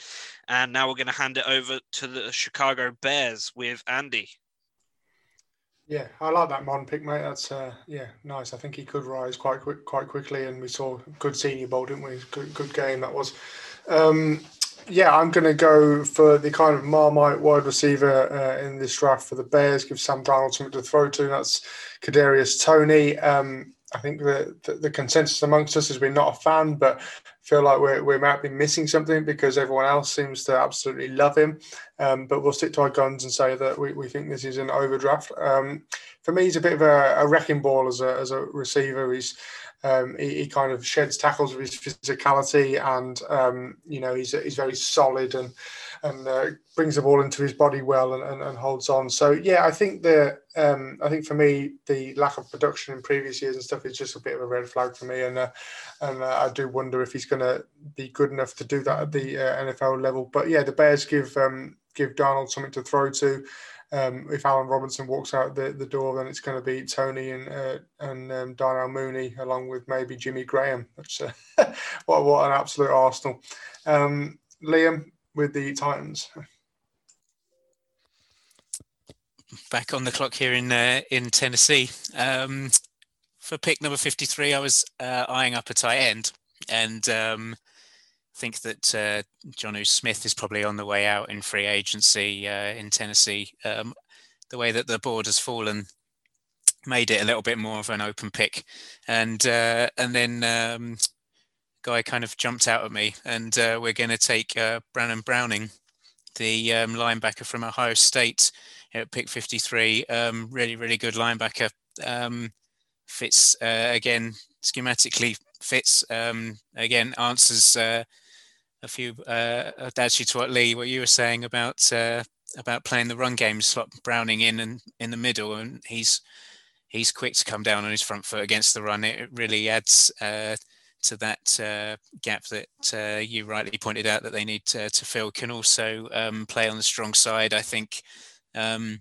And now we're going to hand it over to the Chicago Bears with Andy. Yeah, I like that Mond pick, mate. That's uh, yeah, nice. I think he could rise quite quick, quite quickly, and we saw good Senior Bowl, didn't we? Good, good game that was. Um, yeah, I'm going to go for the kind of Marmite wide receiver uh, in this draft for the Bears. Give Sam Darnold something to throw to. That's Kadarius Toney. Um, I think the, the, the consensus amongst us is we're not a fan, but feel like we're, we might be missing something because everyone else seems to absolutely love him. Um, but we'll stick to our guns and say that we, we think this is an overdraft. Um, for me, he's a bit of a, a, wrecking ball as a, as a receiver. He's um, he, he, kind of sheds tackles with his physicality, and um, you know he's he's very solid and and uh, brings the ball into his body well and, and, and holds on. So yeah, I think the um, I think for me the lack of production in previous years and stuff is just a bit of a red flag for me, and uh, and uh, I do wonder if he's going to be good enough to do that at the uh, NFL level. But yeah, the Bears give um, give Darnold something to throw to. Um, if Allen Robinson walks out the, the door, then it's going to be Toney and uh, and um, Darnell Mooney along with maybe Jimmy Graham. Which uh, what what an absolute Arsenal. Um, Liam, with the Titans. Back on the clock here in uh, in Tennessee. Um, for pick number 53, I was uh, eyeing up a tight end and um, think that uh, Jonnu Smith is probably on the way out in free agency uh, in Tennessee. Um, the way that the board has fallen made it a little bit more of an open pick. And uh, and then um, guy kind of jumped out at me, and uh, we're going to take uh, Baron Browning, the um, linebacker from Ohio State, at pick 53. Um, really, really good linebacker. Um, fits uh, again schematically. Fits um, again. Answers uh, a few. Uh, actually, to what Lee, what you were saying about uh, about playing the run game, slot Browning in and in the middle, and he's he's quick to come down on his front foot against the run. It really adds uh, to that uh, gap that uh, you rightly pointed out that they need to, to fill can also um, play on the strong side. I think um,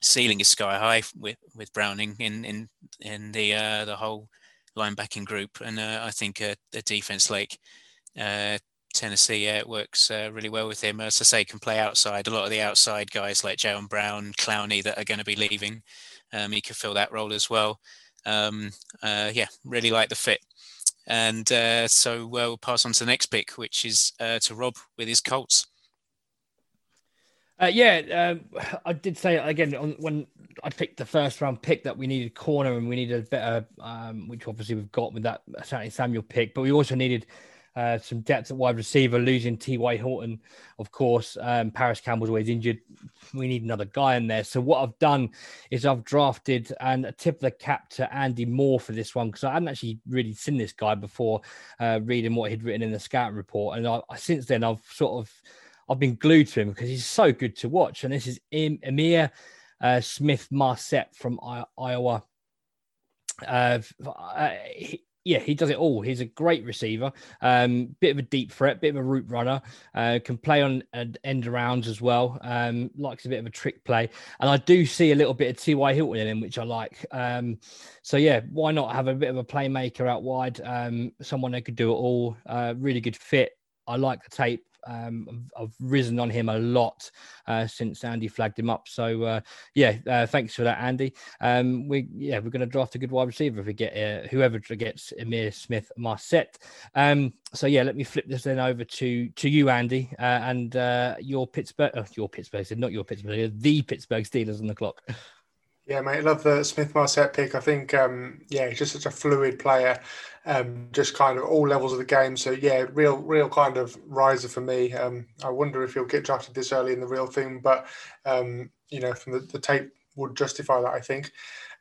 ceiling is sky high with, with Browning in in in the uh, the whole linebacking group, and uh, I think a, a defense like uh, Tennessee yeah, works uh, really well with him. As I say, can play outside. A lot of the outside guys like Jayon Brown, Clowney that are going to be leaving, um, he could fill that role as well. Um, yeah, really like the fit. And uh, so we'll pass on to the next pick, which is uh, to Rob with his Colts. Uh, yeah, um, I did say again on, when I picked the first round pick that we needed corner and we needed a better, um, which obviously we've got with that Samuel pick, but we also needed uh, some depth at wide receiver, losing T.Y. Hilton, of course. Um, Parris Campbell's always injured. We need another guy in there. So what I've done is I've drafted and a tip of the cap to Andy Moore for this one because I hadn't actually really seen this guy before uh, reading what he'd written in the scouting report. And I, since then, I've sort of I've been glued to him because he's so good to watch. And this is Ihmir uh, Smith Marsette from I- Iowa. Uh, uh yeah, he does it all. He's a great receiver, um, bit of a deep threat, bit of a route runner, uh, can play on end arounds as well. Um, likes a bit of a trick play, and I do see a little bit of T.Y. Hilton in him, which I like. Um, so yeah, why not have a bit of a playmaker out wide? Um, someone that could do it all. Uh, really good fit. I like the tape. Um, I've risen on him a lot uh, since Andy flagged him up. So uh, yeah, uh, thanks for that, Andy. Um, we yeah we're going to draft a good wide receiver if we get uh, whoever gets Ihmir Smith Marsette. Um, so yeah, let me flip this then over to to you, Andy, uh, and uh, your Pittsburgh, your Pittsburgh, not your Pittsburgh, the Pittsburgh Steelers on the clock. Yeah, mate, love the Smith Marsette pick. I think, um, yeah, he's just such a fluid player, um, just kind of all levels of the game. So yeah, real, real kind of riser for me. Um, I wonder if he'll get drafted this early in the real thing, but um, you know, from the, the tape would justify that, I think.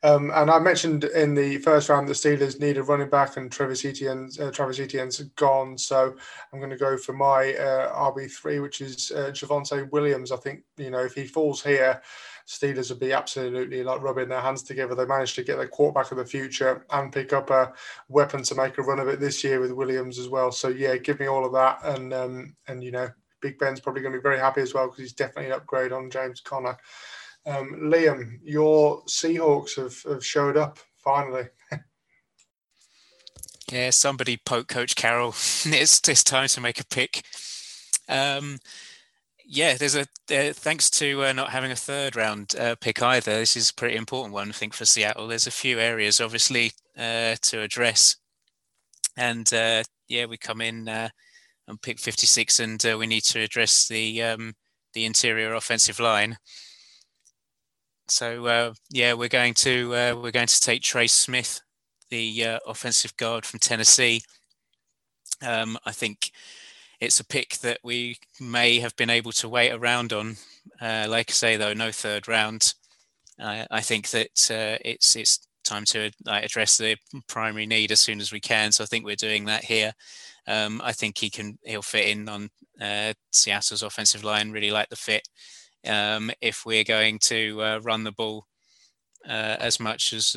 Um, and I mentioned in the first round the Steelers need a running back, and Travis Etienne's, uh, Travis Etienne's gone. So I'm going to go for my uh, RB three, which is uh, Javonte Williams. I think you know if he falls here. Steelers would be absolutely like rubbing their hands together. They managed to get their quarterback of the future and pick up a weapon to make a run of it this year with Williams as well. So yeah, give me all of that, and um, and you know, Big Ben's probably going to be very happy as well because he's definitely an upgrade on James Conner. Um, Liam, your Seahawks have, have showed up finally. yeah, somebody poke Coach Carroll. it's it's time to make a pick. Um, yeah, there's a uh, thanks to uh, not having a third round uh, pick either. This is a pretty important one, I think, for Seattle. There's a few areas, obviously, uh, to address, and uh, yeah, we come in uh, and pick 56, and we need to address the um, the interior offensive line. So yeah, we're going to we're going to take Trey Smith, the offensive guard from Tennessee. Um, I think it's a pick that we may have been able to wait around on. Uh, like I say, though, no third round. I think that uh, it's it's time to like, address the primary need as soon as we can. So I think we're doing that here. Um, I think he can he'll fit in on uh, Seattle's offensive line. Really like the fit. Um, if we're going to uh, run the ball uh, as much as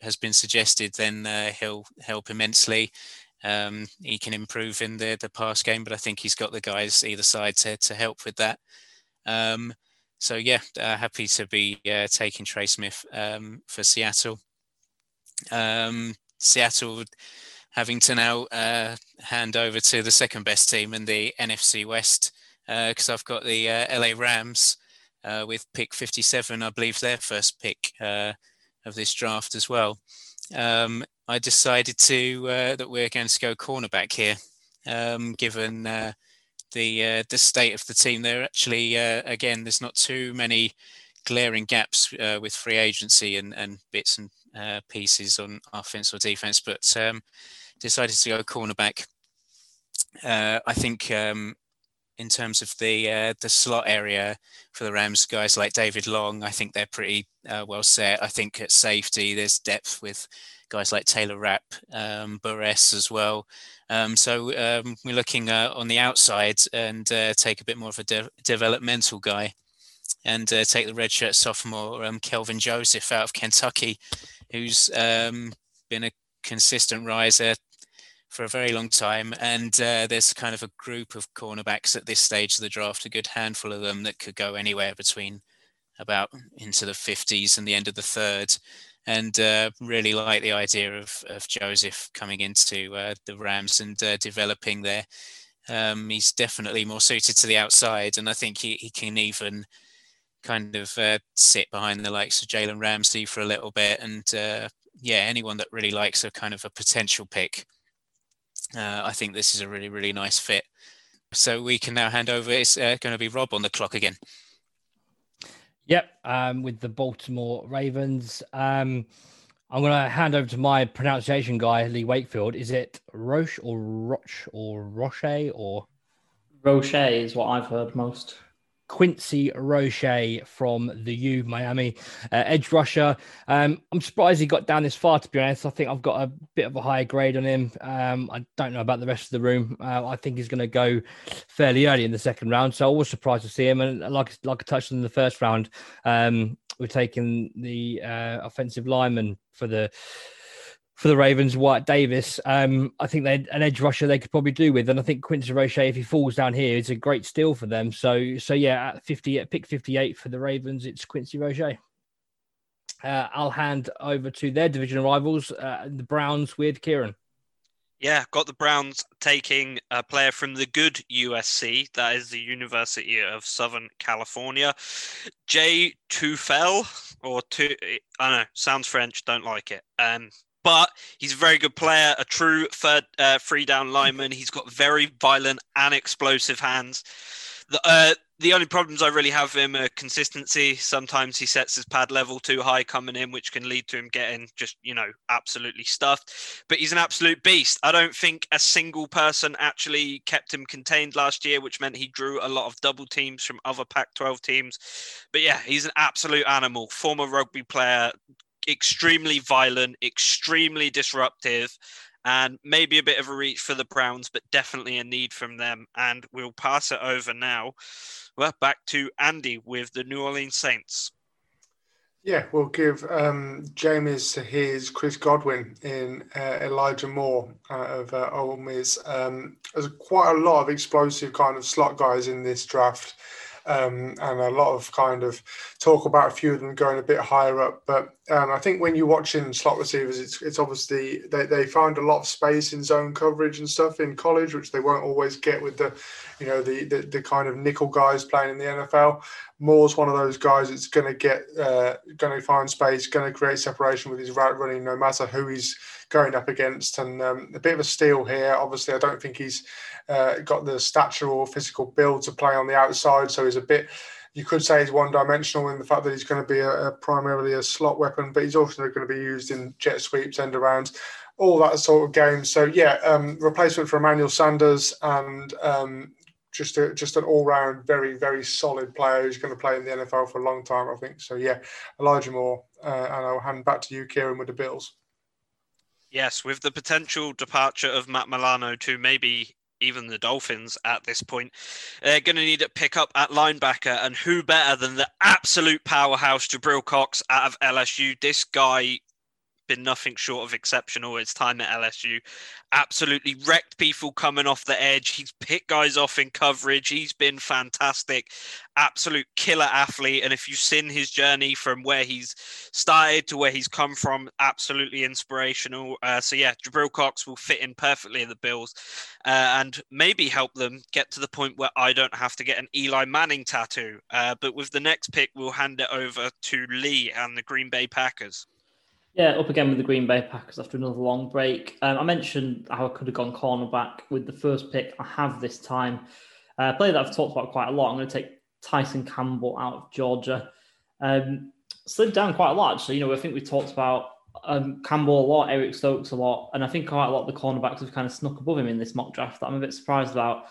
has been suggested, then he'll help immensely. Um, he can improve in the the pass game, but I think he's got the guys either side to to help with that. Um, so yeah, uh, happy to be uh, taking Trey Smith um, for Seattle. Um, Seattle having to now uh, hand over to the second best team in the NFC West because uh, I've got the uh, LA Rams uh, with pick 57, I believe their first pick of this draft as well. Um, I decided to uh, that we're going to go cornerback here, um, given uh, the uh, the state of the team. There actually, uh, again, there's not too many glaring gaps uh, with free agency and, and bits and uh, pieces on offense or defense, but um, decided to go cornerback. I think um, in terms of the uh, the slot area for the Rams, guys like David Long, I think they're pretty uh, well set. I think at safety, there's depth with guys like Taylor Rapp, um, Burgess as well. Um, so um, we're looking uh, on the outside and uh, take a bit more of a de- developmental guy and uh, take the redshirt sophomore um, Kelvin Joseph out of Kentucky, who's um, been a consistent riser for a very long time. And uh, there's kind of a group of cornerbacks at this stage of the draft, a good handful of them that could go anywhere between about into the 50s and the end of the third. And uh, really like the idea of, of Joseph coming into uh, the Rams and uh, developing there. Um, he's definitely more suited to the outside, and I think he, he can even kind of uh, sit behind the likes of Jalen Ramsey for a little bit. And uh, yeah, anyone that really likes a kind of a potential pick uh, I think this is a really, really nice fit. So we can now hand over. It's uh, going to be Rob on the clock again. Yep, um, with the Baltimore Ravens. Um, I'm going to hand over to my pronunciation guy, Lee Wakefield. Is it Roche or Roche or Roche or? Roche is what I've heard most. Quincy Roche from the U Miami uh, edge rusher. Um, I'm surprised he got down this far. To be honest, I think I've got a bit of a higher grade on him. Um, I don't know about the rest of the room. Uh, I think he's going to go fairly early in the second round, so I was surprised to see him. And like like I touched on in the first round, um, we're taking the uh, offensive lineman for the for the Ravens, Wyatt Davis. Um, I think they an edge rusher they could probably do with, and I think Quincy Roche, if he falls down here, is a great steal for them. So, so yeah, at fifty, at pick fifty-eight for the Ravens, it's Quincy Roche. Uh, I'll hand over to their division rivals, uh, the Browns, with Kieran. Yeah, got the Browns taking a player from the good USC, that is the University of Southern California, Jay Tufele, or two, I don't know, sounds French, don't like it. Um, but he's a very good player, a true third uh, free down lineman. He's got very violent and explosive hands. The, uh, the only problems I really have him are consistency. Sometimes he sets his pad level too high coming in, which can lead to him getting just, you know, absolutely stuffed. But he's an absolute beast. I don't think a single person actually kept him contained last year, which meant he drew a lot of double teams from other Pac 12 teams. But yeah, he's an absolute animal. Former rugby player, extremely violent, extremely disruptive and maybe a bit of a reach for the Browns, but definitely a need from them. And we'll pass it over now. Well, back to Andy with the New Orleans Saints. Yeah, we'll give um, Jameis his Chris Godwin in uh, Elijah Moore out of uh, Ole Miss. Um, there's quite a lot of explosive kind of slot guys in this draft um, and a lot of kind of talk about a few of them going a bit higher up. But um, I think when you're watching slot receivers, it's it's obviously they, they find a lot of space in zone coverage and stuff in college, which they won't always get with the, you know, the the, the kind of nickel guys playing in the NFL. Moore's one of those guys that's going to get, uh, going to find space, going to create separation with his route running, no matter who he's going up against. And um, a bit of a steal here. Obviously, I don't think he's uh, got the stature or physical build to play on the outside, so he's a bit. You could say he's one-dimensional in the fact that he's going to be a, a primarily a slot weapon, but he's also going to be used in jet sweeps, end arounds, all that sort of game. So yeah, um, replacement for Emmanuel Sanders and um, just a, just an all-round very very solid player who's going to play in the NFL for a long time, I think. So yeah, Elijah Moore, uh, and I'll hand back to you, Kieran, with the Bills. Yes, with the potential departure of Matt Milano to maybe even the Dolphins at this point, they're going to need to pick up at linebacker. And who better than the absolute powerhouse Jabril Cox out of LSU? This guy been nothing short of exceptional his time at LSU. Absolutely wrecked people coming off the edge. He's picked guys off in coverage. He's been fantastic. Absolute killer athlete. And if you've seen his journey from where he's started to where he's come from, absolutely inspirational. Uh, so, yeah, Jabril Cox will fit in perfectly in the Bills uh, and maybe help them get to the point where I don't have to get an Eli Manning tattoo. Uh, but with the next pick, we'll hand it over to Lee and the Green Bay Packers. Yeah, up again with the Green Bay Packers after another long break. Um, I mentioned how I could have gone cornerback with the first pick I have this time. Uh, player that I've talked about quite a lot. I'm going to take Tyson Campbell out of Georgia. Um, slid down quite a lot, actually. You know, I think we talked about um, Campbell a lot, Eric Stokes a lot, and I think quite a lot of the cornerbacks have kind of snuck above him in this mock draft that I'm a bit surprised about.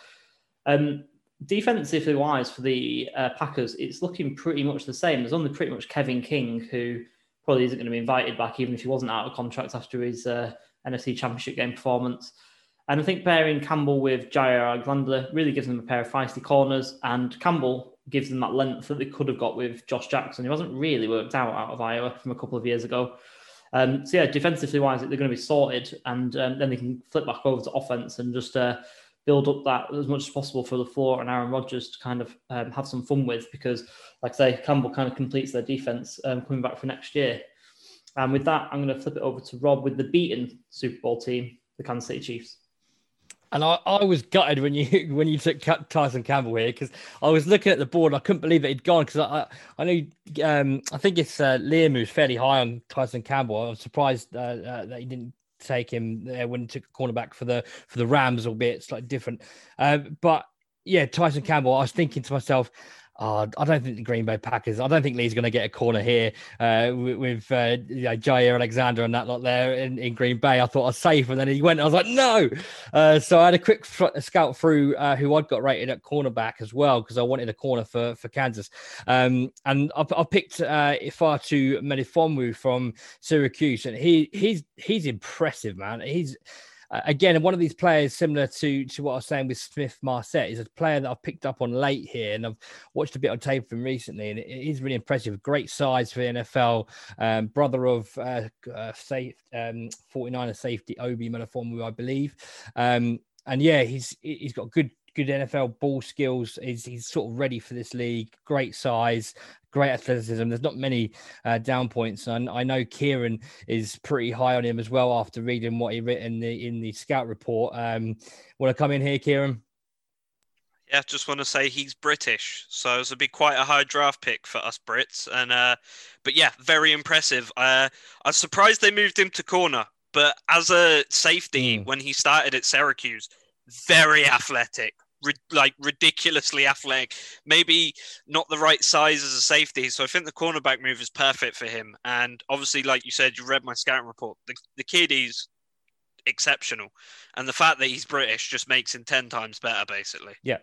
Um, defensively wise for the uh, Packers, it's looking pretty much the same. There's only pretty much Kevin King who probably isn't going to be invited back, even if he wasn't out of contract after his uh, NFC Championship game performance. And I think pairing Campbell with Jaire Alexander really gives them a pair of feisty corners, and Campbell gives them that length that they could have got with Josh Jackson, who hasn't really worked out out of Iowa from a couple of years ago. Um, so yeah, defensively wise, they're going to be sorted, and um, then they can flip back over to offense and just uh, build up that as much as possible for LaFleur and Aaron Rodgers to kind of um, have some fun with because, like I say, Campbell kind of completes their defense um, coming back for next year. And with that, I'm going to flip it over to Rob with the beaten Super Bowl team, the Kansas City Chiefs. And I, I was gutted when you when you took Tyson Campbell here because I was looking at the board. and I couldn't believe it had gone because I I know um, I think it's uh, Liam who's fairly high on Tyson Campbell. I was surprised uh, uh, that he didn't take him there when he took a cornerback for the for the Rams, albeit slightly different. Uh, but yeah, Tyson Campbell. I was thinking to myself, Oh, I don't think the Green Bay Packers. I don't think Lee's going to get a corner here uh, with, uh, you know, Jaire Alexander and that lot there in, in Green Bay. I thought I was safe, and then he went. I was like, no. Uh, so I had a quick scout through uh, who I'd got rated at cornerback as well because I wanted a corner for for Kansas. Um, and I, I picked uh, Ifeatu Melifonwu from Syracuse, and he he's he's impressive, man. He's uh, again, one of these players similar to to what I was saying with Smith Marsette is a player that I've picked up on late here, and I've watched a bit on tape from recently, and it is really impressive. Great size for the NFL. Um, brother of uh, uh, safe um, 49er safety Obi Melifonwu, I believe. Um, and yeah, he's he's got good good NFL ball skills. He's, he's sort of ready for this league. Great size, great athleticism. There's not many uh, down points, and I know Kieran is pretty high on him as well after reading what he written in the in the scout report. Um, Want to come in here, Kieran? Yeah, just want to say he's British, so it's would be quite a high draft pick for us Brits. And uh, but yeah, very impressive. Uh, I'm surprised they moved him to corner, but as a safety Mm. when he started at Syracuse, very athletic, ri- like ridiculously athletic. Maybe not the right size as a safety, so I think the cornerback move is perfect for him. And obviously, like you said, you read my scouting report. The, the kid is exceptional, and the fact that he's British just makes him ten times better, basically. Yeah.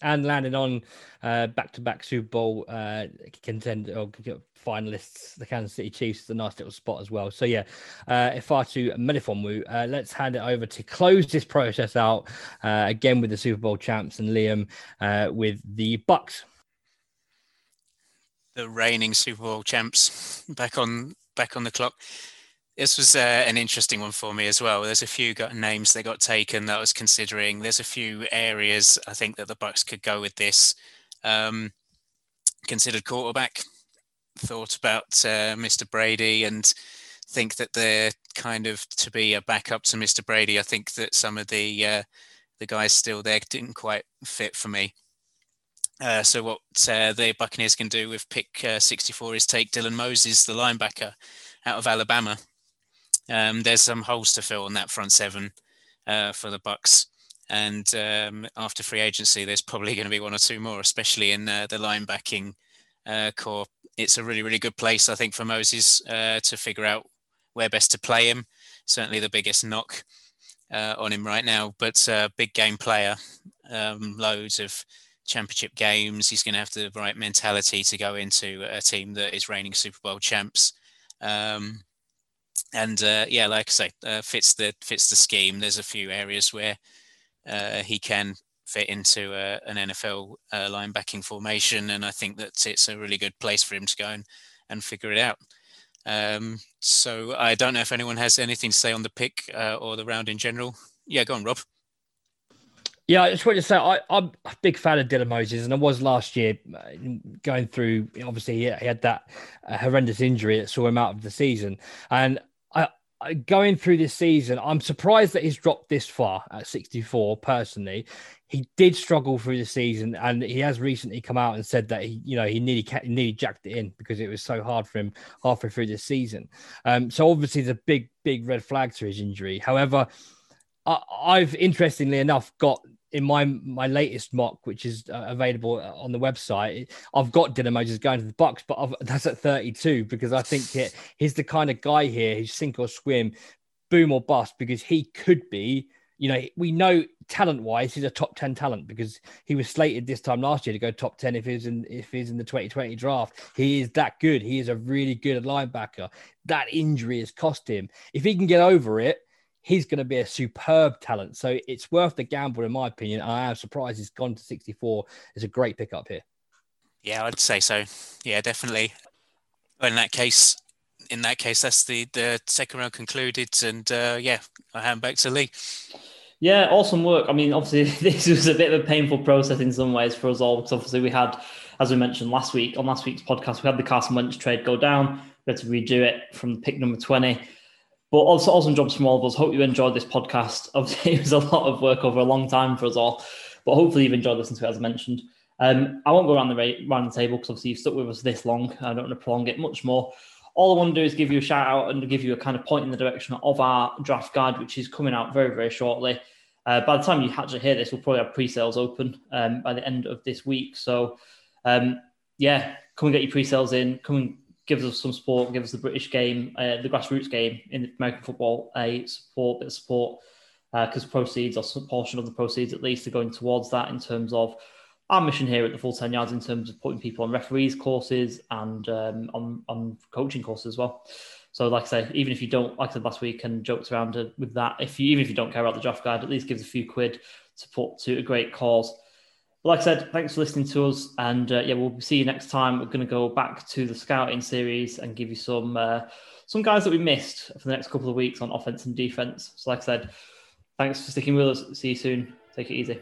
And landing on uh, back-to-back Super Bowl uh, contender or finalists, the Kansas City Chiefs, is a nice little spot as well. So yeah, uh, Ifeatu Melifonwu, uh, let's hand it over to close this process out uh, again with the Super Bowl champs and Liam uh, with the Bucks. the reigning Super Bowl champs back on back on the clock. This was uh, an interesting one for me as well. There's a few got names that got taken that I was considering. There's a few areas I think that the Bucks could go with this. Um, considered quarterback. Thought about uh, Mr. Brady and think that they're kind of to be a backup to Mr. Brady. I think that some of the uh, the guys still there didn't quite fit for me. Uh, so what uh, the Buccaneers can do with pick uh, 64 is take Dylan Moses, the linebacker out of Alabama. Um, there's some holes to fill on that front seven uh, for the Bucks, and um, after free agency, there's probably going to be one or two more, especially in uh, the linebacking uh, corps. It's a really, really good place, I think, for Moses uh, to figure out where best to play him. Certainly, the biggest knock uh, on him right now, but uh, big game player, um, loads of championship games. He's going to have the right mentality to go into a team that is reigning Super Bowl champs. Um, and uh, yeah, like I say, uh, fits the fits the scheme. There's a few areas where uh, he can fit into uh, an NFL uh, linebacking formation, and I think that it's a really good place for him to go and, and figure it out. Um, so I don't know if anyone has anything to say on the pick uh, or the round in general. Yeah, go on, Rob. Yeah, I just want to say I, I'm a big fan of Dylan Moses, and I was last year uh, going through. Obviously, he had that horrendous injury that saw him out of the season, and going through this season, I'm surprised that he's dropped this far at 64. Personally, he did struggle through the season, and he has recently come out and said that he, you know, he nearly nearly jacked it in because it was so hard for him halfway through the season. Um, so obviously, the big big red flag to his injury. However. I, I've interestingly enough got in my my latest mock, which is uh, available on the website, I've got Dylan Moses going to the Bucks, but I've, that's at 32 because I think he, he's the kind of guy here who's sink or swim, boom or bust, because he could be. You know, we know talent wise, he's a top 10 talent because he was slated this time last year to go top 10 if he's in if he's in the 2020 draft. He is that good. He is a really good linebacker. That injury has cost him. If he can get over it, he's going to be a superb talent. So it's worth the gamble, in my opinion. I am surprised he's gone to 64. It's a great pickup here. Yeah, I'd say so. Yeah, definitely. In that case, in that case, that's the the second round concluded, and uh, yeah, I hand back to Lee. Yeah, awesome work. I mean, obviously, this was a bit of a painful process in some ways for us all because obviously we had, as we mentioned last week on last week's podcast, we had the Carson Wentz trade go down. We had to redo it from pick number 20. But also awesome jobs from all of us. Hope you enjoyed this podcast. Obviously, it was a lot of work over a long time for us all, but hopefully you've enjoyed listening to it as I mentioned. Um, I won't go around the ra- around the table because obviously you've stuck with us this long. I don't want to prolong it much more. All I want to do is give you a shout out and give you a kind of point in the direction of our draft guide, which is coming out very, very shortly. Uh, by the time you actually hear this, we'll probably have pre-sales open um, by the end of this week. So, um, yeah, come and get your pre-sales in. Come and give us some support. Give us the British game, uh, the grassroots game in American football, a support, bit of support, because proceeds or some portion of the proceeds at least are going towards that in terms of our mission here at the full 10 yards in terms of putting people on referees courses and um, on, on coaching courses as well. So, like I say, even if you don't, like I said last week, and joked around with that, if you even if you don't care about the draft guide, at least gives a few quid to put to a great cause like I said, thanks for listening to us. And uh, yeah, we'll see you next time. We're going to go back to the scouting series and give you some uh, some guys that we missed for the next couple of weeks on offense and defense. So, like I said, thanks for sticking with us. See you soon. Take it easy.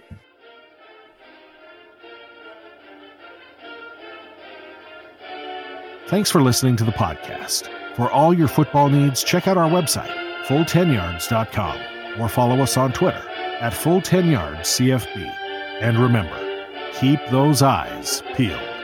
Thanks for listening to the podcast. For all your football needs, check out our website, full10yards.com, or follow us on Twitter at full10yardscfb. And remember, keep those eyes peeled.